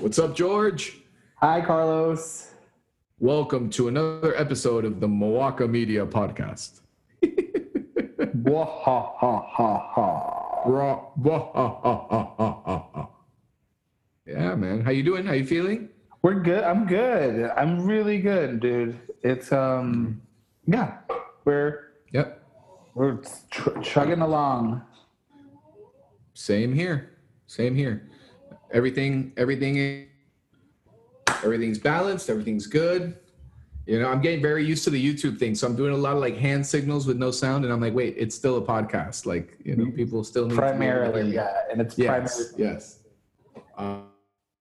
What's up, George? Hi, Carlos. Welcome to another episode of the Moaka Media Podcast. Yeah, man. How you doing? How you feeling? We're good. I'm good. I'm really good, dude. It's um, yeah, we're Yep. we're tr- chugging along. Same here. Same here. Everything, everything, everything's balanced. Everything's good. You know, I'm getting very used to the YouTube thing, so I'm doing a lot of like hand signals with no sound, and I'm like, wait, it's still a podcast. Like, you know, people still need to to Primarily, yeah, and it's Yes, primarily yes. Uh,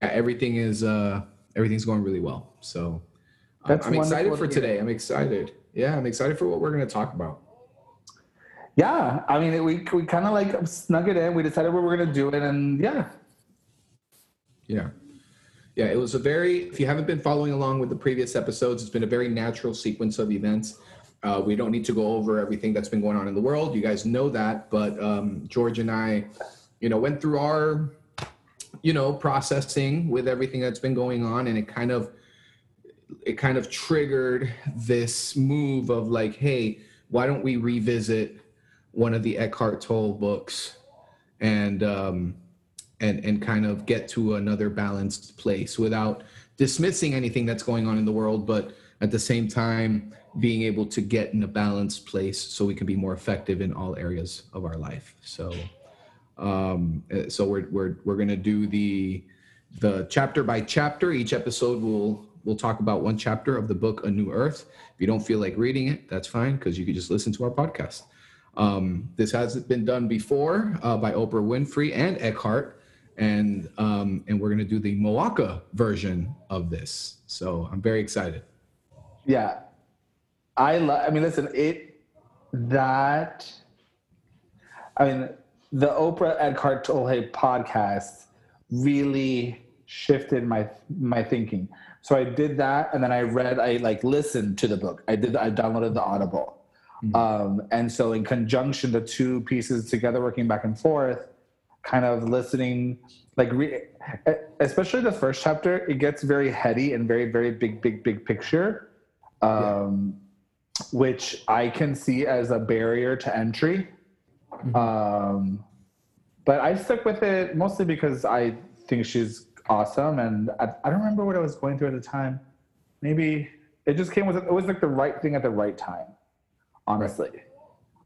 yeah, everything is uh, everything's going really well. So uh, That's I'm excited for to today. I'm excited. Yeah, I'm excited for what we're going to talk about. yeah. I mean, we we kind of like snug it in. We decided what we're gonna do it, and yeah, Yeah. Yeah, it was a very, if you haven't been following along with the previous episodes, it's been a very natural sequence of events. Uh, we don't need to go over everything that's been going on in the world. You guys know that. But um, George and I, you know, went through our, you know, processing with everything that's been going on. And it kind of, it kind of triggered this move of like, hey, why don't we revisit one of the Eckhart Tolle books and, um, and and kind of get to another balanced place without dismissing anything that's going on in the world but at the same time being able to get in a balanced place so we can be more effective in all areas of our life. So um so we're we're we're going to do the the chapter by chapter. Each episode will we'll talk about one chapter of the book a new earth. If you don't feel like reading it that's fine because you can just listen to our podcast. Um, this hasn't been done before uh, by Oprah Winfrey and Eckhart, and um, and we're gonna do the Moaka version of this. So I'm very excited. yeah. I love. I mean, listen, it that. I mean, the Oprah Eckhart Tolle podcast really shifted my my thinking. So I did that, and then I read. I like listened to the book. I did. I downloaded the Audible, um, and so in conjunction, the two pieces together, working back and forth, kind of listening, like re- especially the first chapter, it gets very heady and very very big big big picture, um, which I can see as a barrier to entry. Um, but I stuck with it mostly because I think she's awesome, and I, I don't remember what I was going through at the time. Maybe it just came with it was like the right thing at the right time, honestly.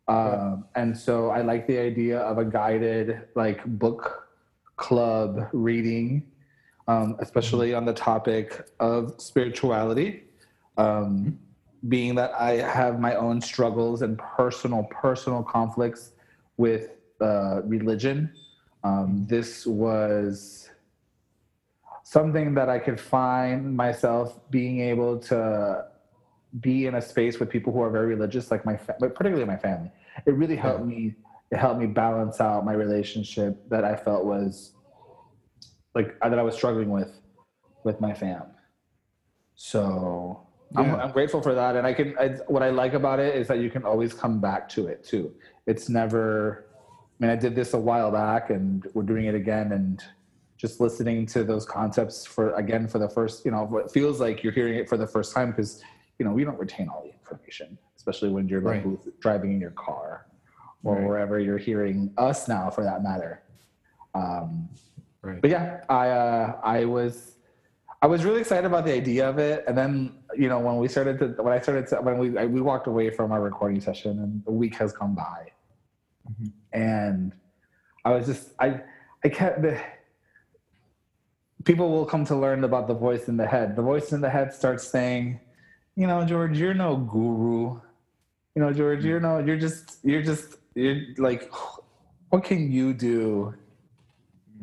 Um, and so I like the idea of a guided like book club reading, um, especially on the topic of spirituality. Um, being that I have my own struggles and personal personal conflicts with uh, religion, um, this was something that I could find myself being able to be in a space with people who are very religious, like my, fa- particularly my family. It really helped me. It helped me balance out my relationship that I felt was like uh, that I was struggling with with my fam. So I'm, I'm grateful for that, and I can. I, what I like about it is that you can always come back to it too. It's never. I mean, I did this a while back, and we're doing it again, and just listening to those concepts for again for the first. You know, what feels like you're hearing it for the first time because you know we don't retain all the information, especially when you're like Right. driving in your car or Right. wherever you're hearing us now, for that matter. Um, Right. but yeah, I uh, I was I was really excited about the idea of it, and then you know when we started to when I started to when we I, we walked away from our recording session, and a week has gone by, Mhm. and I was just I I kept the people will come to learn about the voice in the head. The voice in the head starts saying, you know, George, you're no guru. You know, George, you're no, you're just, you're just, you're like, what can you do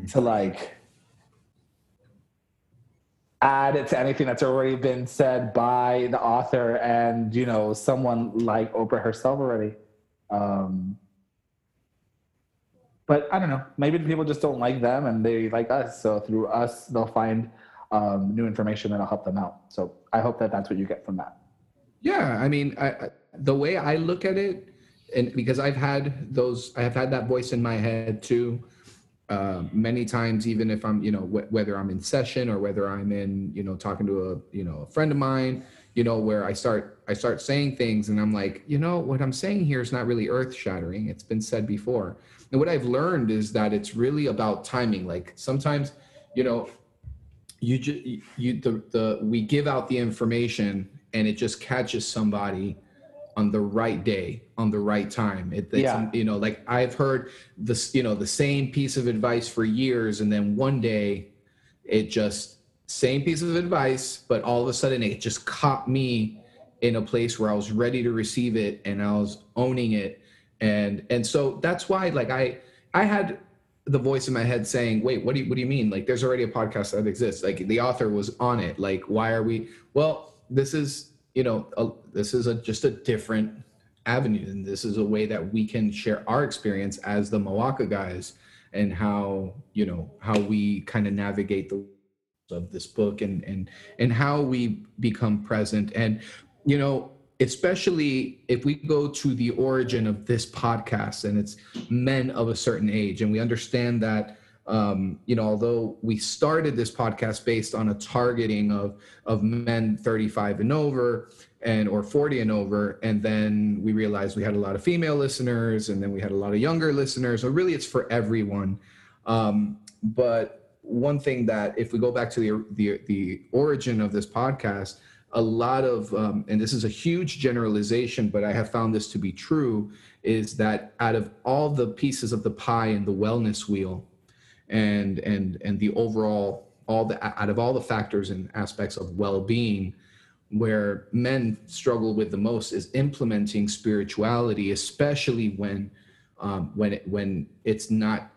to like add it to anything that's already been said by the author and you know someone like Oprah herself already. Um, but I don't know. Maybe the people just don't like them and they like us. So through us, they'll find um, new information that'll help them out. So I hope that that's what you get from that. Yeah, I mean, I, the way I look at it, and because I've had those, I have had that voice in my head too. uh, many times, even if I'm, you know, wh- whether I'm in session or whether I'm in, you know, talking to a, you know, a friend of mine, you know, where I start, I start saying things and I'm like, you know, what I'm saying here is not really earth shattering. It's been said before. And what I've learned is that it's really about timing. Like sometimes, you know, you just, you, the, the, we give out the information and it just catches somebody on the right day on the right time it, it's, Yeah. you know like i've heard this you know the same piece of advice for years and then one day it just same piece of advice but all of a sudden it just caught me in a place where i was ready to receive it and i was owning it and and so that's why like i i had the voice in my head saying wait what do you what do you mean? Like there's already a podcast that exists. Like the author was on it. Like why are we well this is you know a, this is a just a different avenue and this is a way that we can share our experience as the Moaka guys and how you know how we kind of navigate the of this book and and and how we become present. And you know especially if we go to the origin of this podcast and it's men of a certain age. And we understand that um, you know although we started this podcast based on a targeting of of men 35 and over and or 40 and over and then we realized we had a lot of female listeners and then we had a lot of younger listeners. So really it's for everyone. Um, but one thing that if we go back to the the, the origin of this podcast a lot of um, and this is a huge generalization but i have found this to be true is that out of all the pieces of the pie in the wellness wheel and and and the overall all the out of all the factors and aspects of well-being where men struggle with the most is implementing spirituality especially when um, when it, when it's not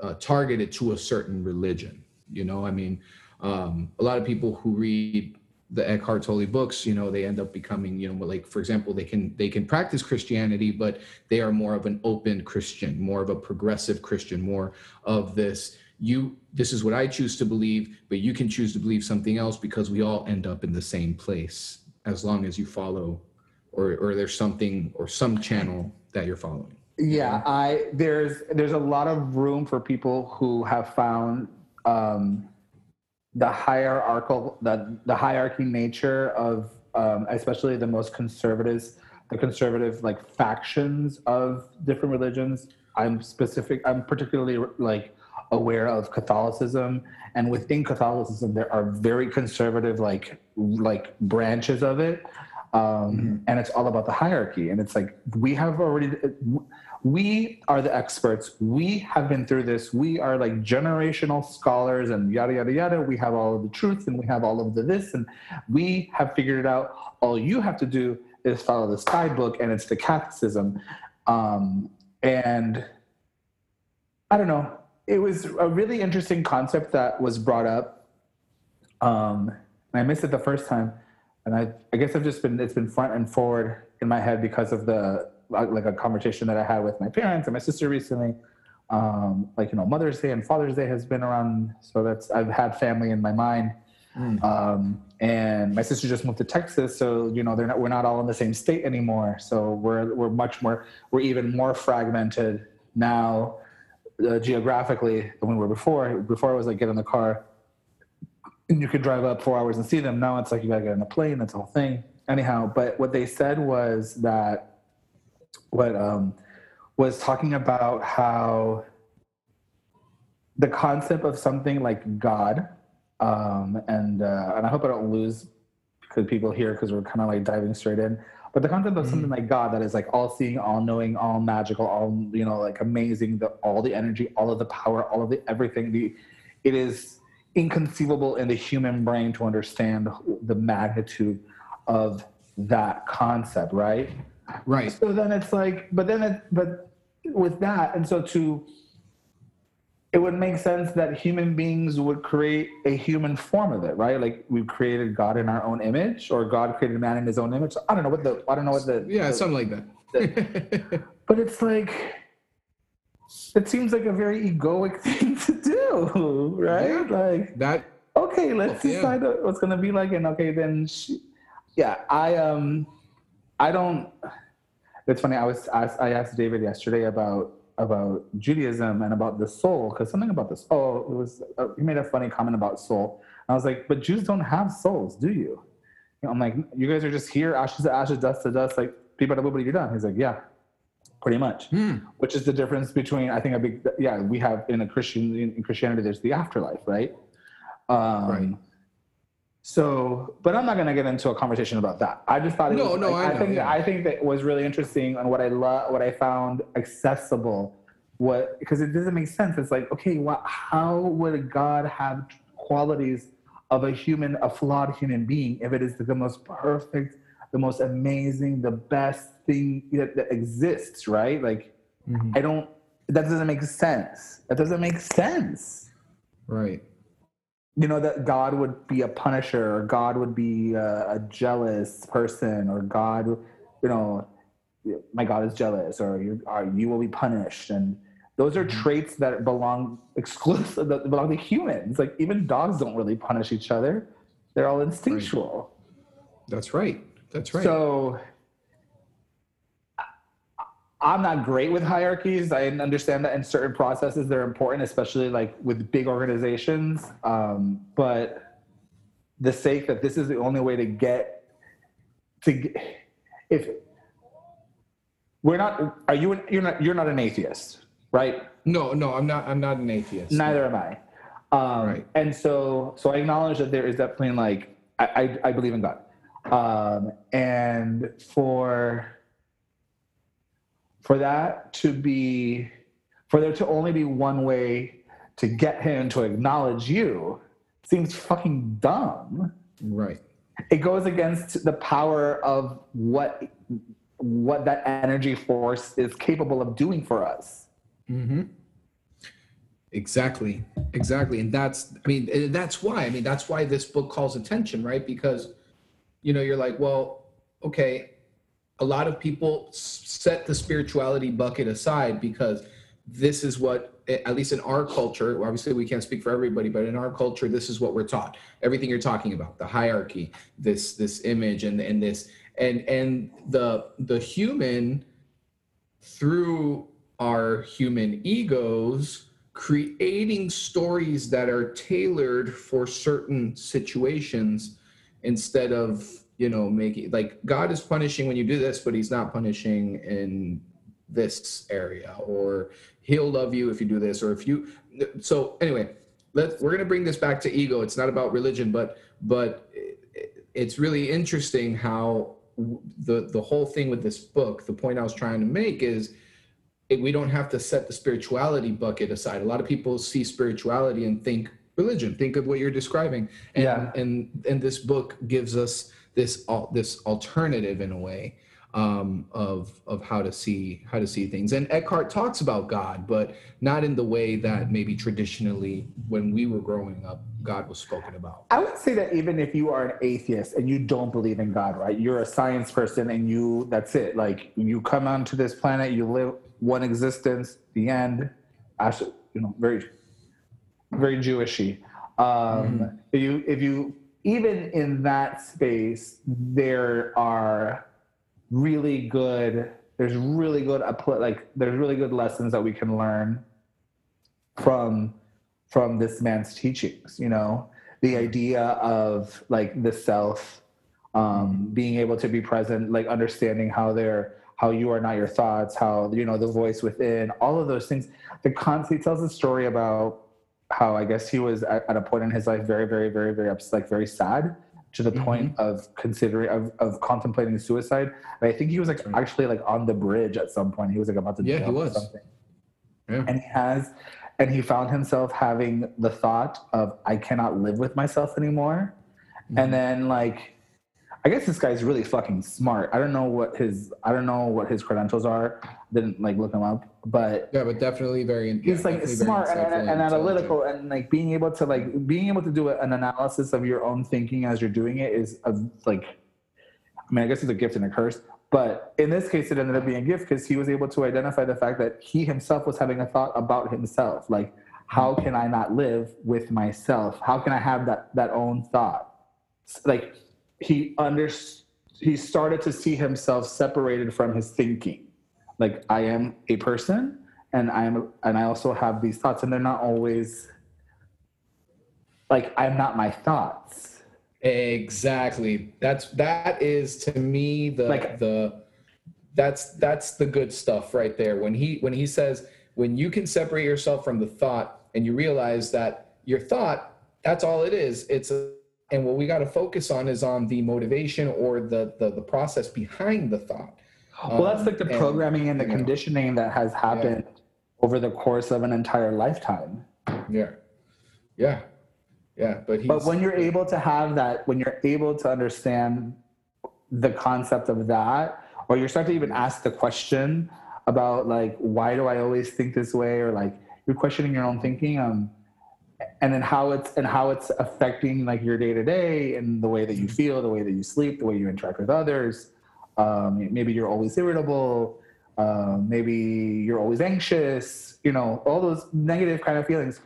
uh, targeted to a certain religion. You know i mean um, a lot of people who read the Eckhart Tolle books, you know, they end up becoming, you know, like for example, they can they can practice Christianity, but they are more of an open Christian, more of a progressive Christian, more of this. You, this is what I choose to believe, but you can choose to believe something else because we all end up in the same place as long as you follow, or or there's something or some channel that you're following. Yeah, I there's there's a lot of room for people who have found um, the hierarchical the the hierarchy nature of um, especially the most conservatives the conservative like factions of different religions i'm specific i'm particularly like aware of catholicism. And within catholicism there are very conservative like like branches of it. Um, and it's all about the hierarchy. And it's like we have already we are the experts. We have been through this. We are like generational scholars and yada, yada, yada. We have all of the truth and we have all of the this and we have figured it out. All you have to do is follow this guidebook and it's the Catholicism. Um, and I don't know. It was a really interesting concept that was brought up. Um, and I missed it the first time. And I, I guess I've just been, it's been front and forward in my head because of the, like a conversation that I had with my parents and my sister recently. Um, like you know, Mother's Day and Father's Day has been around, so that's I've had family in my mind. Mm. Um, and my sister just moved to Texas, so you know they're not we're not all in the same state anymore. So we're we're much more we're even more fragmented now uh, geographically than we were before. Before it was like get in the car and you could drive up four hours and see them. Now it's like you gotta get on a plane. That's the whole thing. Anyhow, but what they said was that what um, was talking about how the concept of something like God, um, and uh, and I hope I don't lose because people here because we're kind of like diving straight in. But the concept of Mhm. something like God that is like all seeing, all knowing, all magical, all you know, like amazing, the all the energy, all of the power, all of the everything. The it is inconceivable in the human brain to understand the magnitude of that concept, right? Right. So then it's like, but then it, but with that, and so to, it would make sense that human beings would create a human form of it, right? Like we created God in our own image, or God created man in His own image. I don't know what the, I don't know what the, Yeah, the- something like that. but it's like, it seems like a very egoic thing to do, right? Yeah. Like, that okay, let's Yeah. decide what it's gonna be like, and okay, then, she, yeah, I um, I don't. It's funny. I was asked, I asked David yesterday about about Judaism and about the soul because something about this. Oh, it was uh, he made a funny comment about soul. I was like, but Jews don't have souls, do you? you know, I'm like, you guys are just here, ashes to ashes, dust to dust, like people to people, you're done. He's like, yeah, pretty much. Hmm. Which is the difference between I think a big yeah we have in a Christian in Christianity there's the afterlife, right? Um, Right. So, but I'm not going to get into a conversation about that. I just thought it No, was, no, like, I know, think yeah. I think that was really interesting and what I love, what I found accessible, what because it doesn't make sense. It's like, okay, well, how would God have qualities of a human, a flawed human being, if it is the most perfect, the most amazing, the best thing that, that exists, right? Like, Mhm. I don't. That doesn't make sense. That doesn't make sense Right. You know that god would be a punisher or god would be a, a jealous person or god you know my god is jealous or you, or you will be punished. And those are mm-hmm. traits that belong exclusive that belong to humans. Like even dogs don't really punish each other. They're all instinctual. That's right. That's right. so I'm not great with hierarchies. I understand that in certain processes they're important, especially like with big organizations. Um, but the sake that this is the only way to get to get, if we're not, are you? You're not. You're not an atheist, right? no, no, I'm not. I'm not an atheist. Neither am I. Um, Right. And so, so I acknowledge that there is definitely like I, I, I believe in God, um, and for for that to be for there to only be one way to get him to acknowledge you seems fucking dumb. Right. It goes against the power of what what that energy force is capable of doing for us. Mm-hmm. Exactly. Exactly. And that's, I mean, that's why, I mean, that's why this book calls attention, right? Because, you know, you're like, well, okay, a lot of people set the spirituality bucket aside because this is what, at least in our culture, obviously we can't speak for everybody, but in our culture, this is what we're taught. Everything you're talking about, the hierarchy, this, this image and, and this, and, and the, the human through our human egos creating stories that are tailored for certain situations instead of you know making like god is punishing when you do this but he's not punishing in this area or he'll love you if you do this or if you so anyway let's we're going to bring this back to ego it's not about religion but but it's really interesting how the the whole thing with this book the point i was trying to make is it, we don't have to set the spirituality bucket aside. A lot of people see spirituality and think religion. Think of what you're describing, and Yeah. and and this book gives us this al- this alternative in a way um, of of how to see how to see things. And Eckhart talks about God, but not in the way that maybe traditionally when we were growing up, God was spoken about. I would say that even if you are an atheist and you don't believe in God, right? You're a science person and you that's it. Like you come onto this planet, you live one existence, the end. Actually, you know, very very Jewishy. Um if you if you even in that space, there are really good there's really good like there's really good lessons that we can learn from from this man's teachings you know? The idea of like the self um being able to be present like understanding how they're how you are not your thoughts how you know the voice within all of those things. The concept tells a story about how i guess he was at, at a point in his life very very very very ups like very sad to the Mhm. point of considering of, of contemplating suicide and i think he was like actually like on the bridge at some point he was like about to Yeah, he was. something Yeah. and he has and he found himself having the thought of i cannot live with myself anymore Mhm. and then like i guess this guy's really fucking smart. I don't know what his i don't know what his credentials are. Didn't like look him up but Yeah, but definitely very. he's yeah, like smart and, and, and analytical and like being able to like being able to do an analysis of your own thinking as you're doing it is a, like i mean i guess it's a gift and a curse but in this case it ended up being a gift because he was able to identify the fact that he himself was having a thought about himself like how can i not live with myself? How can i have that that own thought? Like he under he started to see himself separated from his thinking like i am a person and I'm and I also have these thoughts, and they're not always like I'm not my thoughts. Exactly. That's that is to me the Like- the that's that's the good stuff right there. When he when he says when you can separate yourself from the thought and you realize that your thought that's all it is. It's a and what we got to focus on is on the motivation or the the, the process behind the thought. well, that's like the Um, programming and the you know, conditioning that has happened over the course of an entire lifetime. Yeah. Yeah. Yeah. But he's But when you're able to have that, when you're able to understand the concept of that, or you start to even ask the question about like, why do I always think this way, or like you're questioning your own thinking, um, and then how it's and how it's affecting like your day to day and the way that you feel, the way that you sleep, the way you interact with others. Um, maybe you're always irritable. Uh, maybe you're always anxious. You know, all those negative kind of feelings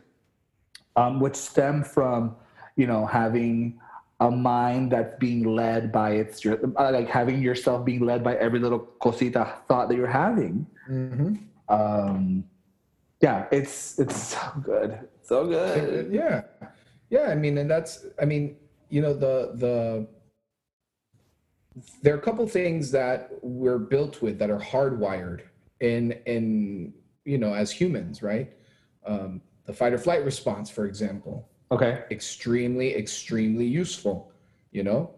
um, which stem from you know having a mind that's being led by its uh, like having yourself being led by every little cosita thought that you're having Mhm. um yeah it's it's so good so good. Yeah. Yeah i mean and that's i mean you know the the there are a couple things that we're built with that are hardwired in in you know as humans right? Um, the fight or flight response for example. Okay. Extremely extremely useful you know?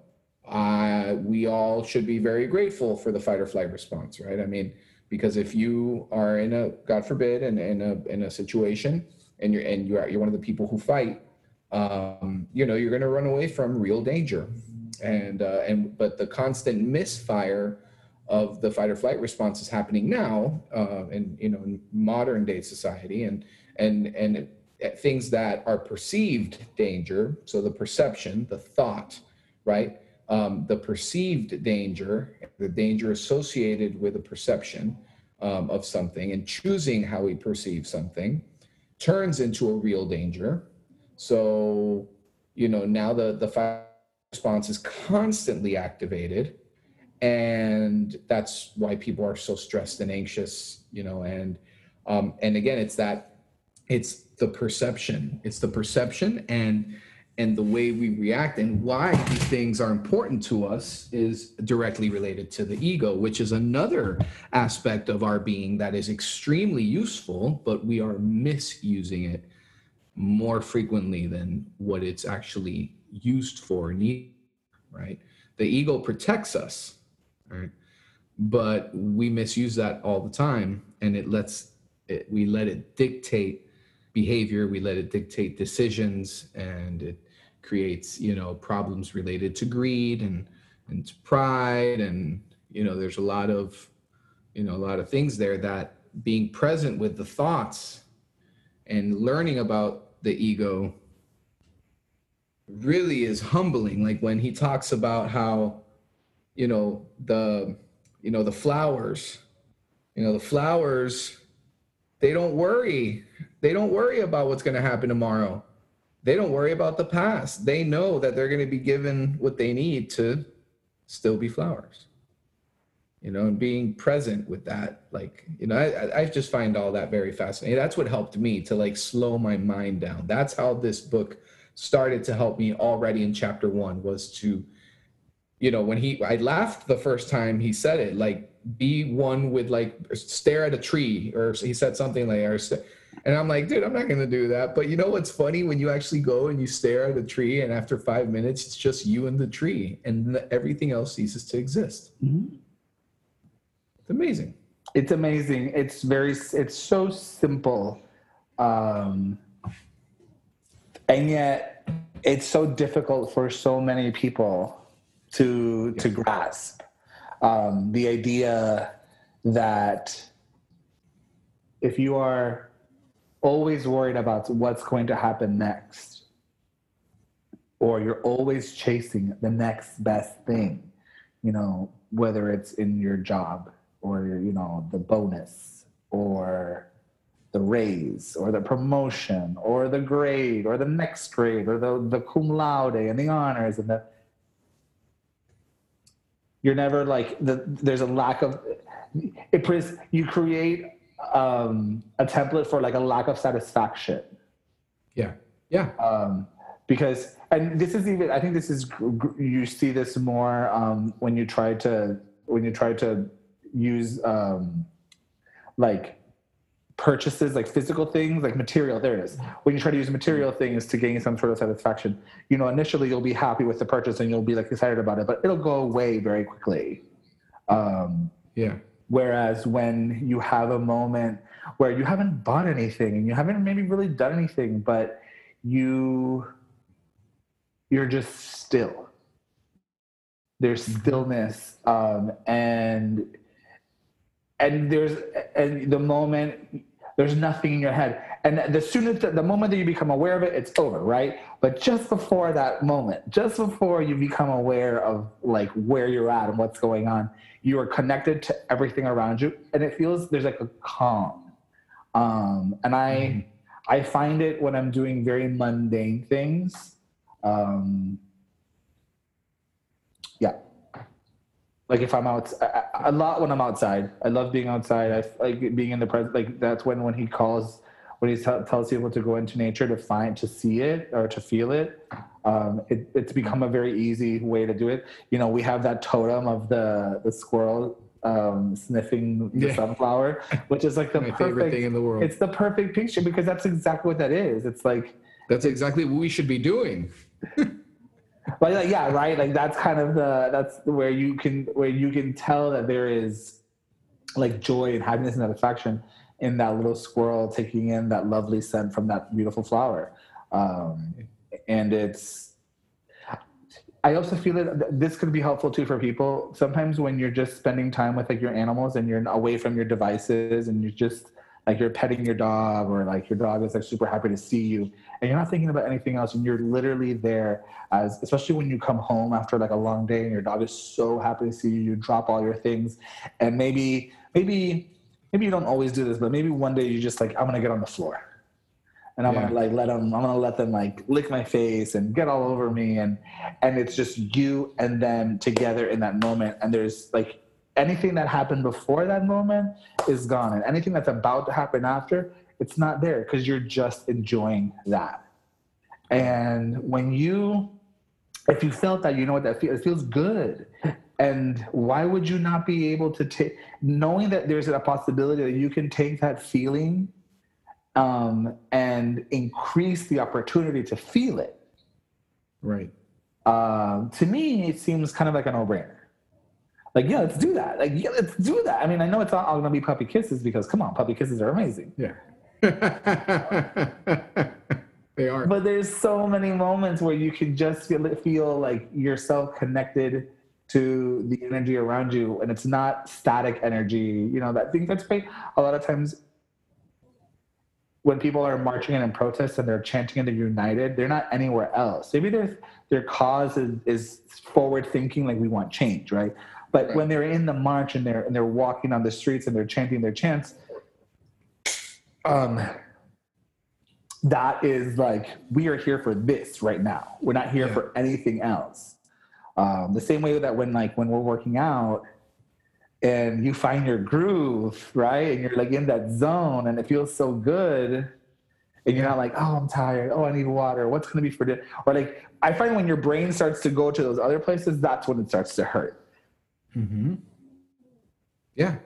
Uh, we all should be very grateful for the fight or flight response right? I mean because if you are in a god forbid in, in a in a situation and you're and you're you're one of the people who fight um, you know you're going to run away from real danger. And uh, and but the constant misfire of the fight or flight response is happening now uh, in you know in modern day society. And and and things that are perceived danger so the perception the thought right? Um, the perceived danger the danger associated with a perception um, of something and choosing how we perceive something turns into a real danger. So you know now the the fight response is constantly activated and that's why people are so stressed and anxious you know and um, and again it's that it's the perception. It's the perception and and the way we react and why these things are important to us is directly related to the ego which is another aspect of our being that is extremely useful but we are misusing it more frequently than what it's actually used for need right? The ego protects us right? But we misuse that all the time and it lets it, we let it dictate behavior we let it dictate decisions and it creates you know problems related to greed and and to pride and you know there's a lot of you know a lot of things there that being present with the thoughts and learning about the ego really is humbling. Like when he talks about how you know the you know the flowers you know the flowers they don't worry. They don't worry about what's going to happen tomorrow they don't worry about the past. They know that they're going to be given what they need to still be flowers. You know and being present with that like you know I, I just find all that very fascinating. That's what helped me to like slow my mind down. That's how this book started to help me already in chapter one was to you know when he i laughed the first time he said it like be one with like stare at a tree or he said something like or and i'm like dude i'm not gonna do that. But you know what's funny? When you actually go and you stare at a tree and after five minutes it's just you and the tree and everything else ceases to exist. Mhm. it's amazing. It's amazing. It's very it's so simple um and yet it's so difficult for so many people to to grasp um, the idea that if you are always worried about what's going to happen next. Or you're always chasing the next best thing you know whether it's in your job or you know the bonus or the raise or the promotion or the grade or the next grade or the, the cum laude and the honors and the you're never like the there's a lack of it pres- you create um, a template for like a lack of satisfaction. Yeah. Yeah. Um, because, and this is even, I think this is, you see this more um, when you try to, when you try to use um, like purchases, like physical things, like material, there it is. When you try to use material things to gain some sort of satisfaction, you know, initially you'll be happy with the purchase and you'll be like excited about it, but it'll go away very quickly. Um, Yeah. Whereas when you have a moment where you haven't bought anything and you haven't maybe really done anything, but you you're just still. There's stillness, um, and and there's and the moment there's nothing in your head, and the sooner the moment that you become aware of it, it's over, right? But just before that moment, just before you become aware of like where you're at and what's going on, you are connected to everything around you, and it feels there's like a calm. Um, and I Mm-hmm. I find it when I'm doing very mundane things. Um, yeah, like if I'm out a- a lot when I'm outside. I love being outside. I like being in the present. Like that's when when he calls when he t- tells people to go into nature to find to see it or to feel it. Um, it. It's become a very easy way to do it. You know, we have that totem of the the squirrel um, sniffing the Yeah. sunflower, which is like the My favorite perfect. thing in the world. It's the perfect picture because that's exactly what that is. It's like That's exactly what we should be doing. Like, like, yeah, right. Like that's kind of the that's where you can where you can tell that there is like joy and happiness and satisfaction in that little squirrel taking in that lovely scent from that beautiful flower. Um, and it's I also feel that this could be helpful too for people. Sometimes when you're just spending time with like your animals and you're away from your devices and you're just like you're petting your dog or like your dog is like super happy to see you and you're not thinking about anything else and you're literally there as especially when you come home after like a long day and your dog is so happy to see you you drop all your things and maybe maybe maybe you don't always do this but maybe one day you just like i'm gonna get on the floor. And i'm Yeah. gonna like let them i'm gonna let them like lick my face and get all over me and and it's just you and them together in that moment. And there's like anything that happened before that moment is gone. And anything that's about to happen after it's not there because you're just enjoying that. And when you if you felt that you know what that feels it feels good and why would you not be able to take knowing that there's a possibility that you can take that feeling um, and increase the opportunity to feel it Right. um, to me, it seems kind of like a no-brainer. Like, yeah, let's do that. Like, yeah, let's do that. I mean, I know it's not all going to be puppy kisses because, come on, puppy kisses are amazing. Yeah. they are. But there's so many moments where you can just feel, feel like yourself connected to the energy around you, and it's not static energy. You know, that thing that's great. A lot of times, when people are marching in and protest and they're chanting and they're united, they're not anywhere else. Maybe their their cause is, is forward thinking, like we want change, right? But Right. when they're in the march and they're and they're walking on the streets and they're chanting their chants, um, that is like we are here for this right now. We're not here Yeah. for anything else. Um, the same way that when like when we're working out and you find your groove, right? And you're like in that zone and it feels so good. And you're not like, oh, I'm tired. Oh, I need water. What's going to be for dinner? Or like, I find when your brain starts to go to those other places, that's when it starts to hurt. hmm Yeah.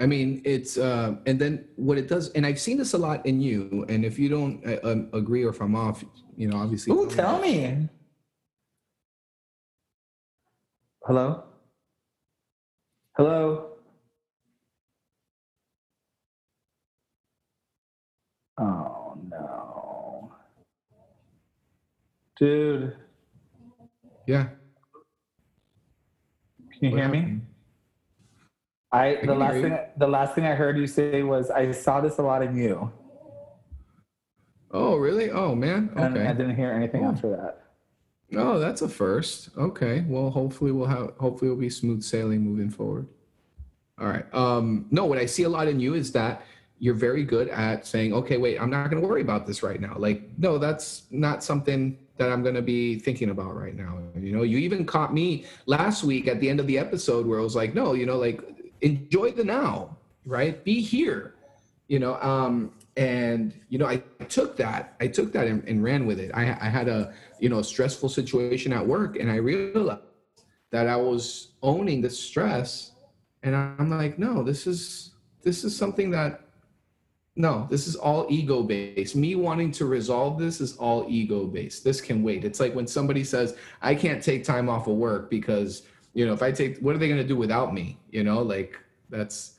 I mean, it's, uh, and then what it does, and I've seen this a lot in you, and if you don't uh, um, agree or if I'm off, you know, obviously. Ooh, tell me. Hello? Hello? Oh, no. Dude, Yeah. can you What hear me? happened? I the last thing the last thing I heard you say was I saw this a lot in you, Oh, really? Oh, man. and I didn't hear anything Oh. after that. Oh, that's a first. Okay. Well, hopefully we'll have, hopefully it'll be smooth sailing moving forward. All right. Um, no, what I see a lot in you is that you're very good at saying, okay, wait, I'm not going to worry about this right now. Like, no, that's not something that I'm going to be thinking about right now. You know, you even caught me last week at the end of the episode where I was like, no, you know, like enjoy the now, right? Be here. you know um and you know i took that i took that and, and ran with it. I, I had a you know stressful situation at work and i realized that i was owning the stress and i'm like no this is this is something that no this is all ego based. Me wanting to resolve this is all ego based. This can wait. It's like when somebody says i can't take time off of work because you know if i take what are they going to do without me? You know like that's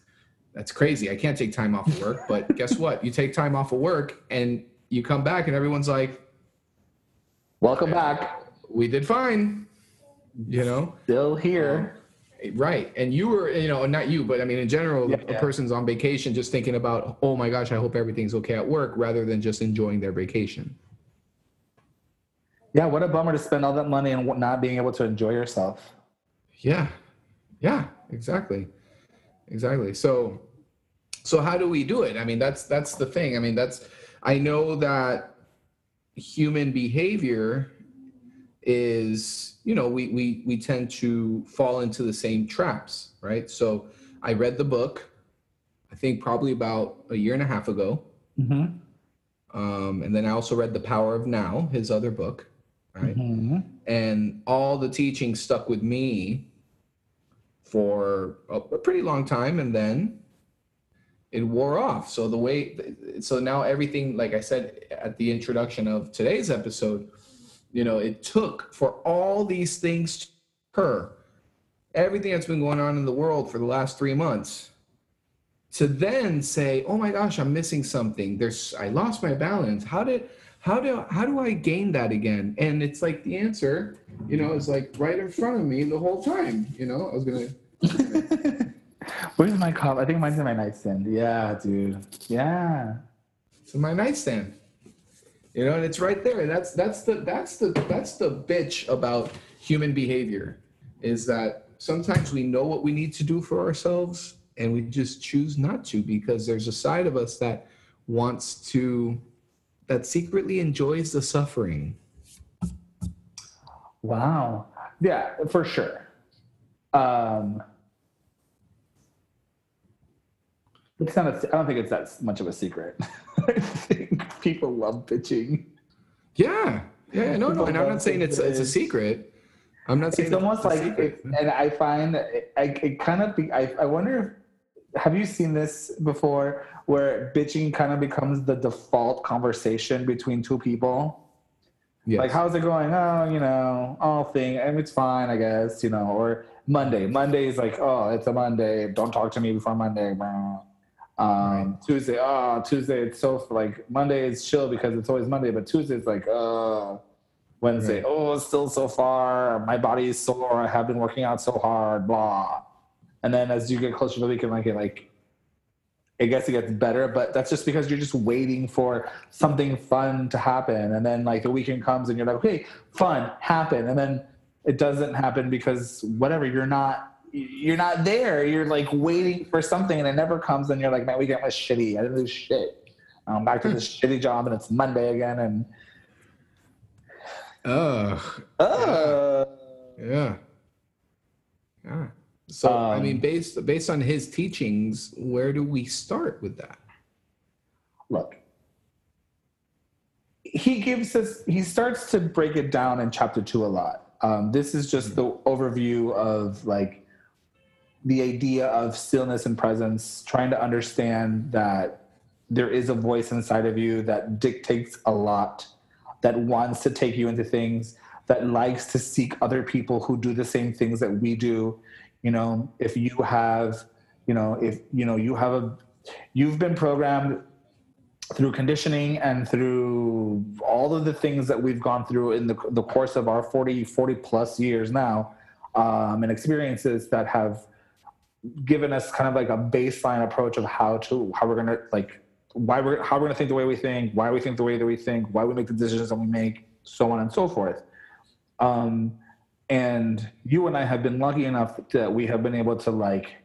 that's crazy. I can't take time off of work. But guess what? You take time off of work and you come back and everyone's like, Welcome back. we did fine. You know? Still here. Um, right. And you were, you know, not you, but I mean, in general, Yeah, a yeah. person's on vacation just thinking about, oh my gosh, I hope everything's okay at work rather than just enjoying their vacation. Yeah, what a bummer to spend all that money and not being able to enjoy yourself. Yeah. Yeah, exactly. Exactly. So so how do we do it? I mean, that's that's the thing. I mean, that's I know that human behavior is, you know, we we we tend to fall into the same traps, right? So I read the book I think probably about a year and a half ago. Mm-hmm. Um, and then I also read The Power of Now, his other book, right? Mm-hmm. and all the teaching stuck with me for a, a pretty long time and then it wore off. So the way so now everything like i said at the introduction of today's episode you know it took for all these things to occur everything that's been going on in the world for the last three months to then say oh my gosh i'm missing something. There's i lost my balance. How did how do how do i gain that again? And it's like the answer you know is like right in front of me the whole time you know? I was gonna Where's my cup? I think mine's in my nightstand. Yeah, dude. Yeah. it's in my nightstand you know and it's right there and that's that's the that's the that's the bitch about human behavior is that sometimes we know what we need to do for ourselves and we just choose not to because there's a side of us that wants to that secretly enjoys the suffering Wow. Yeah, for sure. Um, it's not. A, I don't think it's that much of a secret. I think people love bitching. Yeah, yeah, no, no, and I'm not saying it's it's a secret. I'm not saying It's almost like, it, and I find it, I, it kind of. Be, I, I wonder. if Have you seen this before, where bitching kind of becomes the default conversation between two people? Yes. Like, how's it going? Oh, you know, all thing, and it's fine, I guess, you know. Or Monday. Monday is like, oh, it's a Monday. Don't talk to me before Monday. Um, Tuesday, oh, Tuesday, it's so like Monday is chill because it's always Monday, but Tuesday is like, uh, Wednesday, Right. oh, it's still so far. My body is sore. I have been working out so hard, blah. And then as you get closer to the weekend, like it, like, I guess it gets better, but that's just because you're just waiting for something fun to happen. And then like the weekend comes and you're like, okay, fun, happen. And then it doesn't happen because whatever, you're not you're not there. You're like waiting for something and it never comes and you're like, man, weekend was shitty. I didn't do shit. I'm back to this shitty job and it's Monday again and Ugh. uh Yeah. Yeah. So I Um, mean, based based on his teachings, where do we start with that? look he gives us he starts to break it down in chapter two a lot um, this is just the overview of like the idea of stillness and presence trying to understand that there is a voice inside of you that dictates a lot that wants to take you into things that likes to seek other people who do the same things that we do. You know if you have you know if you know you have a you've been programmed through conditioning and through all of the things that we've gone through in the, the course of our 40 40 plus years now um, and experiences that have given us kind of like a baseline approach of how to how we're gonna like why we're how we're gonna think the way we think why we think the way that we think why we make the decisions that we make so on and so forth. Um, and you and i have been lucky enough that we have been able to like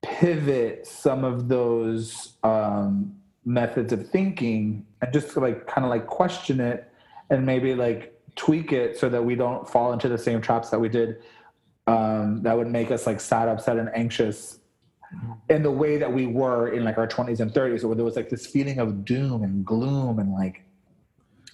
pivot some of those um, methods of thinking and just to like kind of like question it and maybe like tweak it so that we don't fall into the same traps that we did um, that would make us like sad upset and anxious in the way that we were in like our 20s and 30s where there was like this feeling of doom and gloom and like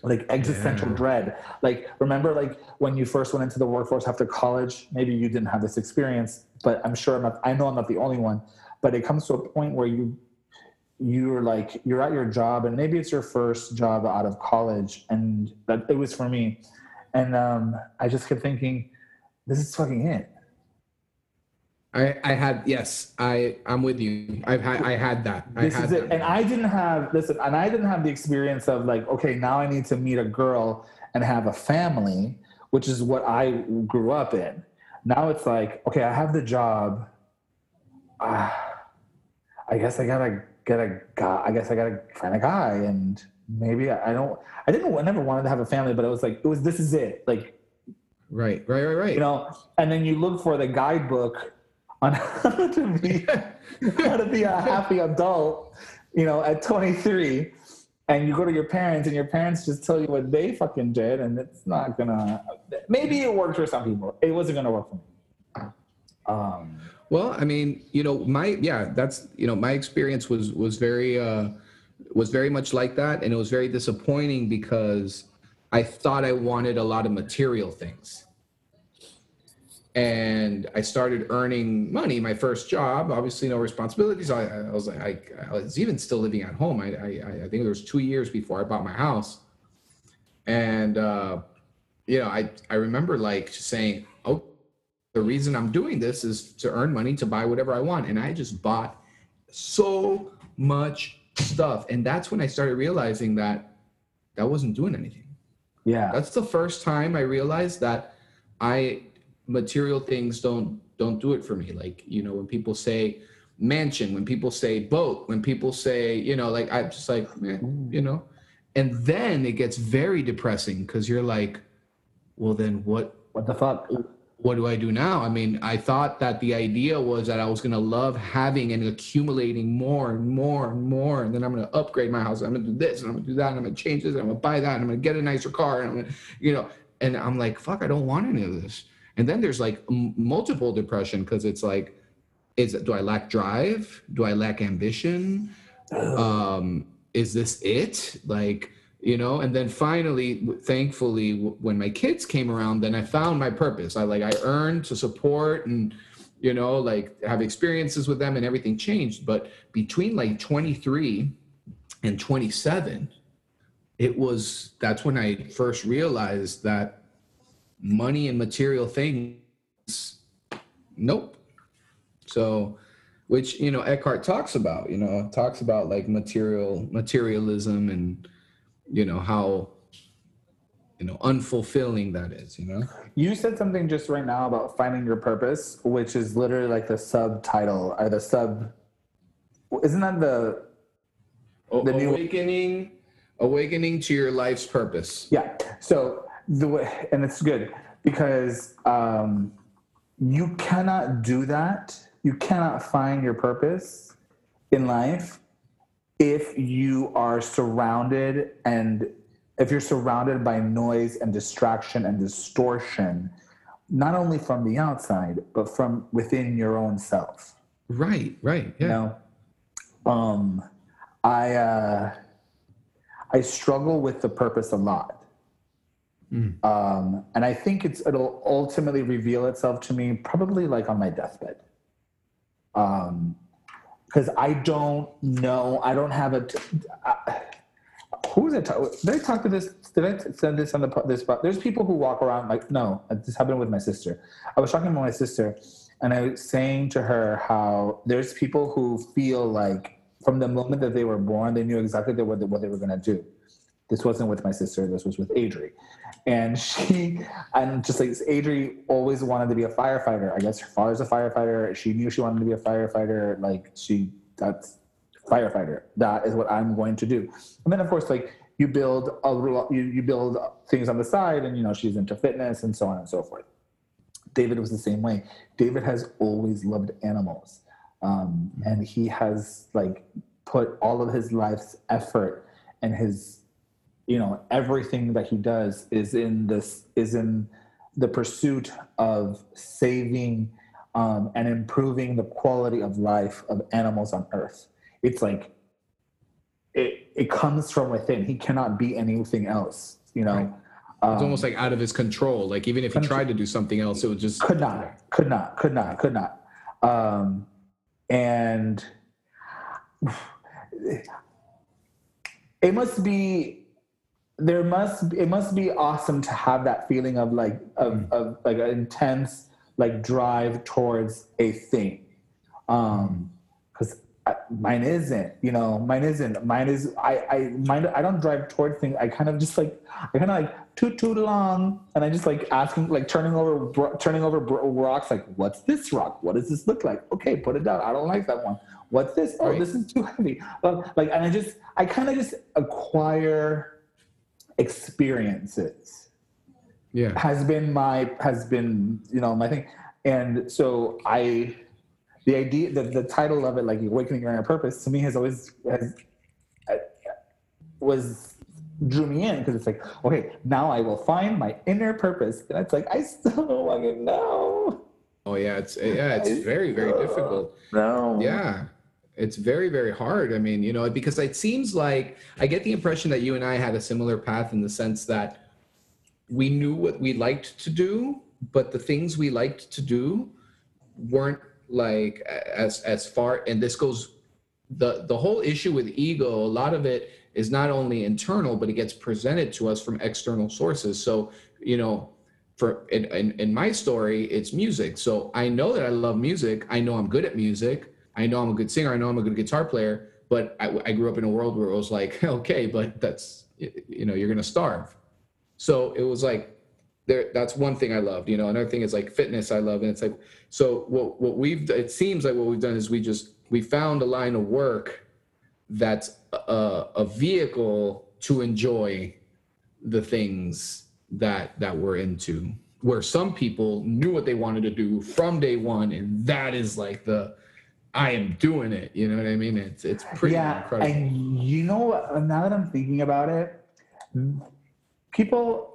like existential Yeah. dread like remember like when you first went into the workforce after college maybe you didn't have this experience but i'm sure i'm not i know i'm not the only one but it comes to a point where you you're like you're at your job and maybe it's your first job out of college and that it was for me and um i just kept thinking this is fucking it I, I had yes, I I'm with you. I've had I had that. I this had is it that. and i didn't have listen and i didn't have the experience of like okay now i need to meet a girl and have a family which is what i grew up in now it's like okay i have the job ah, i guess i gotta get a guy i guess i gotta find a guy and maybe i, I don't i didn't i never wanted to have a family but it was like it was this is it. Like right, right, right, right. you know and then you look for the guidebook on how to be how to be a happy adult you know at 23 and you go to your parents and your parents just tell you what they fucking did and it's not gonna maybe it worked for some people. It wasn't gonna work for me. Um Well, I mean, you know, my yeah, that's you know, my experience was was very uh was very much like that and it was very disappointing because I thought I wanted a lot of material things. And I started earning money, my first job, obviously no responsibilities. I, I was like, I, was even still living at home. I, I, I think there was two years before I bought my house. And, uh, you know, I, I remember like saying, the reason I'm doing this is to earn money to buy whatever I want. And I just bought so much stuff. And that's when I started realizing that that wasn't doing anything. yeah That's the first time I realized that I material things don't don't do it for me. Like, you know, when people say mansion, when people say boat, when people say, you know, like I'm just like, man, you know. And then it gets very depressing because you're like, well then what what the fuck what do I do now? I mean, I thought that the idea was that I was going to love having and accumulating more and more and more. And then I'm going to upgrade my house. I'm going to do this and I'm going to do that. And I'm going to change this. And I'm going to buy that. And I'm going to get a nicer car. And I'm going to, you know, and I'm like, fuck, I don't want any of this. And then there's like m- multiple depression because it's like, is it, do I lack drive? Do I lack ambition? um is this it like you know? And then finally thankfully when my kids came around then i found my purpose. I like i earned to support and you know like have experiences with them and everything changed. But between like 23 and 27 it was that's when i first realized that money and material things nope. So which you know eckhart talks about you know talks about like material materialism and you know how you know unfulfilling that is you know You said something just right now about finding your purpose, which is literally like the subtitle or the sub. Isn't that the The new- awakening awakening to your life's purpose yeah? So the way, and it's good because um, you cannot do that. You cannot find your purpose in life if you are surrounded and if you're surrounded by noise and distraction and distortion, not only from the outside but from within your own self. right right yeah You know, um, I uh, I struggle with the purpose a lot, Mm. um, and I think it's it'll ultimately reveal itself to me probably like on my deathbed. Um, because I don't know, I don't have a. Who was I? talk- Did I talk to this? Did I send this on the this? There's people who walk around like no. This happened with my sister. I was talking to my sister, and I was saying to her how there's people who feel like from the moment that they were born, they knew exactly what they, what they were going to do. This wasn't with my sister. This was with Adri, and she and just like Adri always wanted to be a firefighter. I guess her father's a firefighter. She knew she wanted to be a firefighter. Like she, that's firefighter. That is what I'm going to do. And then of course, like you build a you, you build things on the side, and you know she's into fitness and so on and so forth. David was the same way. David has always loved animals, um, and he has like put all of his life's effort and his, you know, everything that he does is in this is in the pursuit of saving um, and improving the quality of life of animals on Earth. It's like it it comes from within. He cannot be anything else. You know, Right. um, It's almost like out of his control. Like even if he tried to do something else, it would just could not, could not, could not, could not. Um, and it must be there must it must be awesome to have that feeling of like of, of like an intense like drive towards a thing. Um because mine isn't you know mine isn't mine is i i mine i don't drive towards things i kind of just like i kind of like toot toot along and i just like asking like turning over bro- turning over bro- rocks like what's this rock? What does this look like? Okay put it down. I don't like that one. What's this? Oh Right. this is too heavy. Well, like and i just i kind of just acquire experiences yeah. has been my has been you know my thing and so i the idea the, the title of it like awakening your inner purpose to me has always has uh, was drew me in because it's like okay now i will find my inner purpose and it's like i still don't fucking know Oh yeah, it's yeah, it's very very difficult. no Yeah. It's very, very hard. I mean, you know, because it seems like I get the impression that you and I had a similar path in the sense that we knew what we liked to do, but the things we liked to do weren't like as as far and this goes the the whole issue with ego a lot of it is not only internal but it gets presented to us from external sources. So you know for in, in, in my story it's music. So i know that i love music. I know i'm good at music i know i'm a good singer i know i'm a good guitar player but i, I grew up in a world where it was like okay but that's you know you're gonna starve. So it was like there that's one thing i loved you know another thing is like fitness i love and it's like so what what we've it seems like what we've done is we just we found a line of work that's a, a vehicle to enjoy the things that that we're into where some people knew what they wanted to do from day one and that is like the i am doing it you know what i mean? It's it's pretty yeah incredible. and you know what now that i'm thinking about it people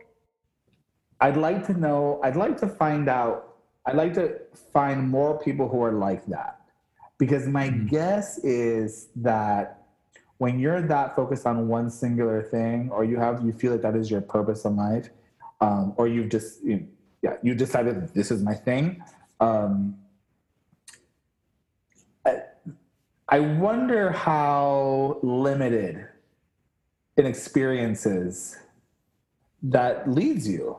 i'd like to know i'd like to find out i'd like to find more people who are like that. Because my Mhm. guess is that when you're that focused on one singular thing or you have you feel like that is your purpose in life um, or you've just you, yeah you decided this is my thing um, I, I wonder how limited in experiences that leads you.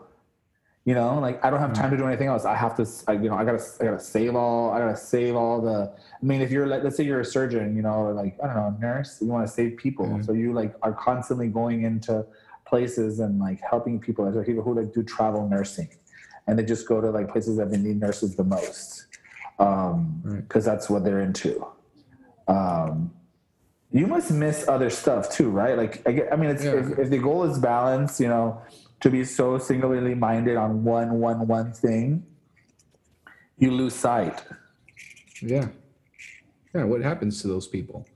You know like i don't have time to do anything else. I have to I, you know i gotta i gotta save all i gotta save all the i mean if you're like let's say you're a surgeon you know or like i don't know a nurse you want to save people. Mhm. so you like are constantly going into places and like helping people. There's people who like do travel nursing and they just go to like places that they need nurses the most um Right. because that's what they're into um you must miss other stuff too right like i, get, I mean it's Yeah. if, if the goal is balance you know to be so singularly minded on one one one thing you lose sight Yeah. Yeah. What happens to those people?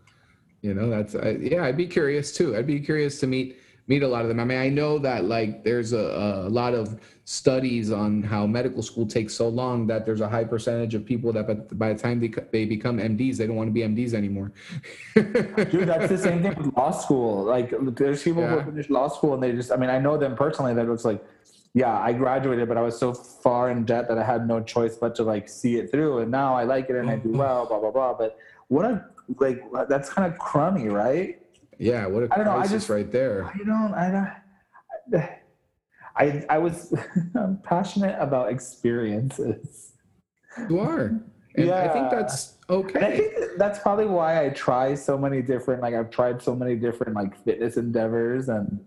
You know, that's, I, yeah, I'd be curious too. I'd be curious to meet, meet a lot of them. I mean, I know that like there's a, a lot of studies on how medical school takes so long that there's a high percentage of people that by, by the time they, they become MDs, they don't want to be MDs anymore. dude that's the same thing with law school like there's people Yeah. who finish law school and they just i mean i know them personally that it's like yeah i graduated but i was so far in debt that i had no choice but to like see it through and now i like it and i do mm-hmm. well blah blah blah but what a like that's kind of crummy right Yeah. What a I don't know, I crisis just- right there. I don't. I don't. I I was I'm passionate about experiences, You are. And I think Yeah. that's and I okay. think that's probably why I try so many different. Like I've tried so many different like fitness endeavors and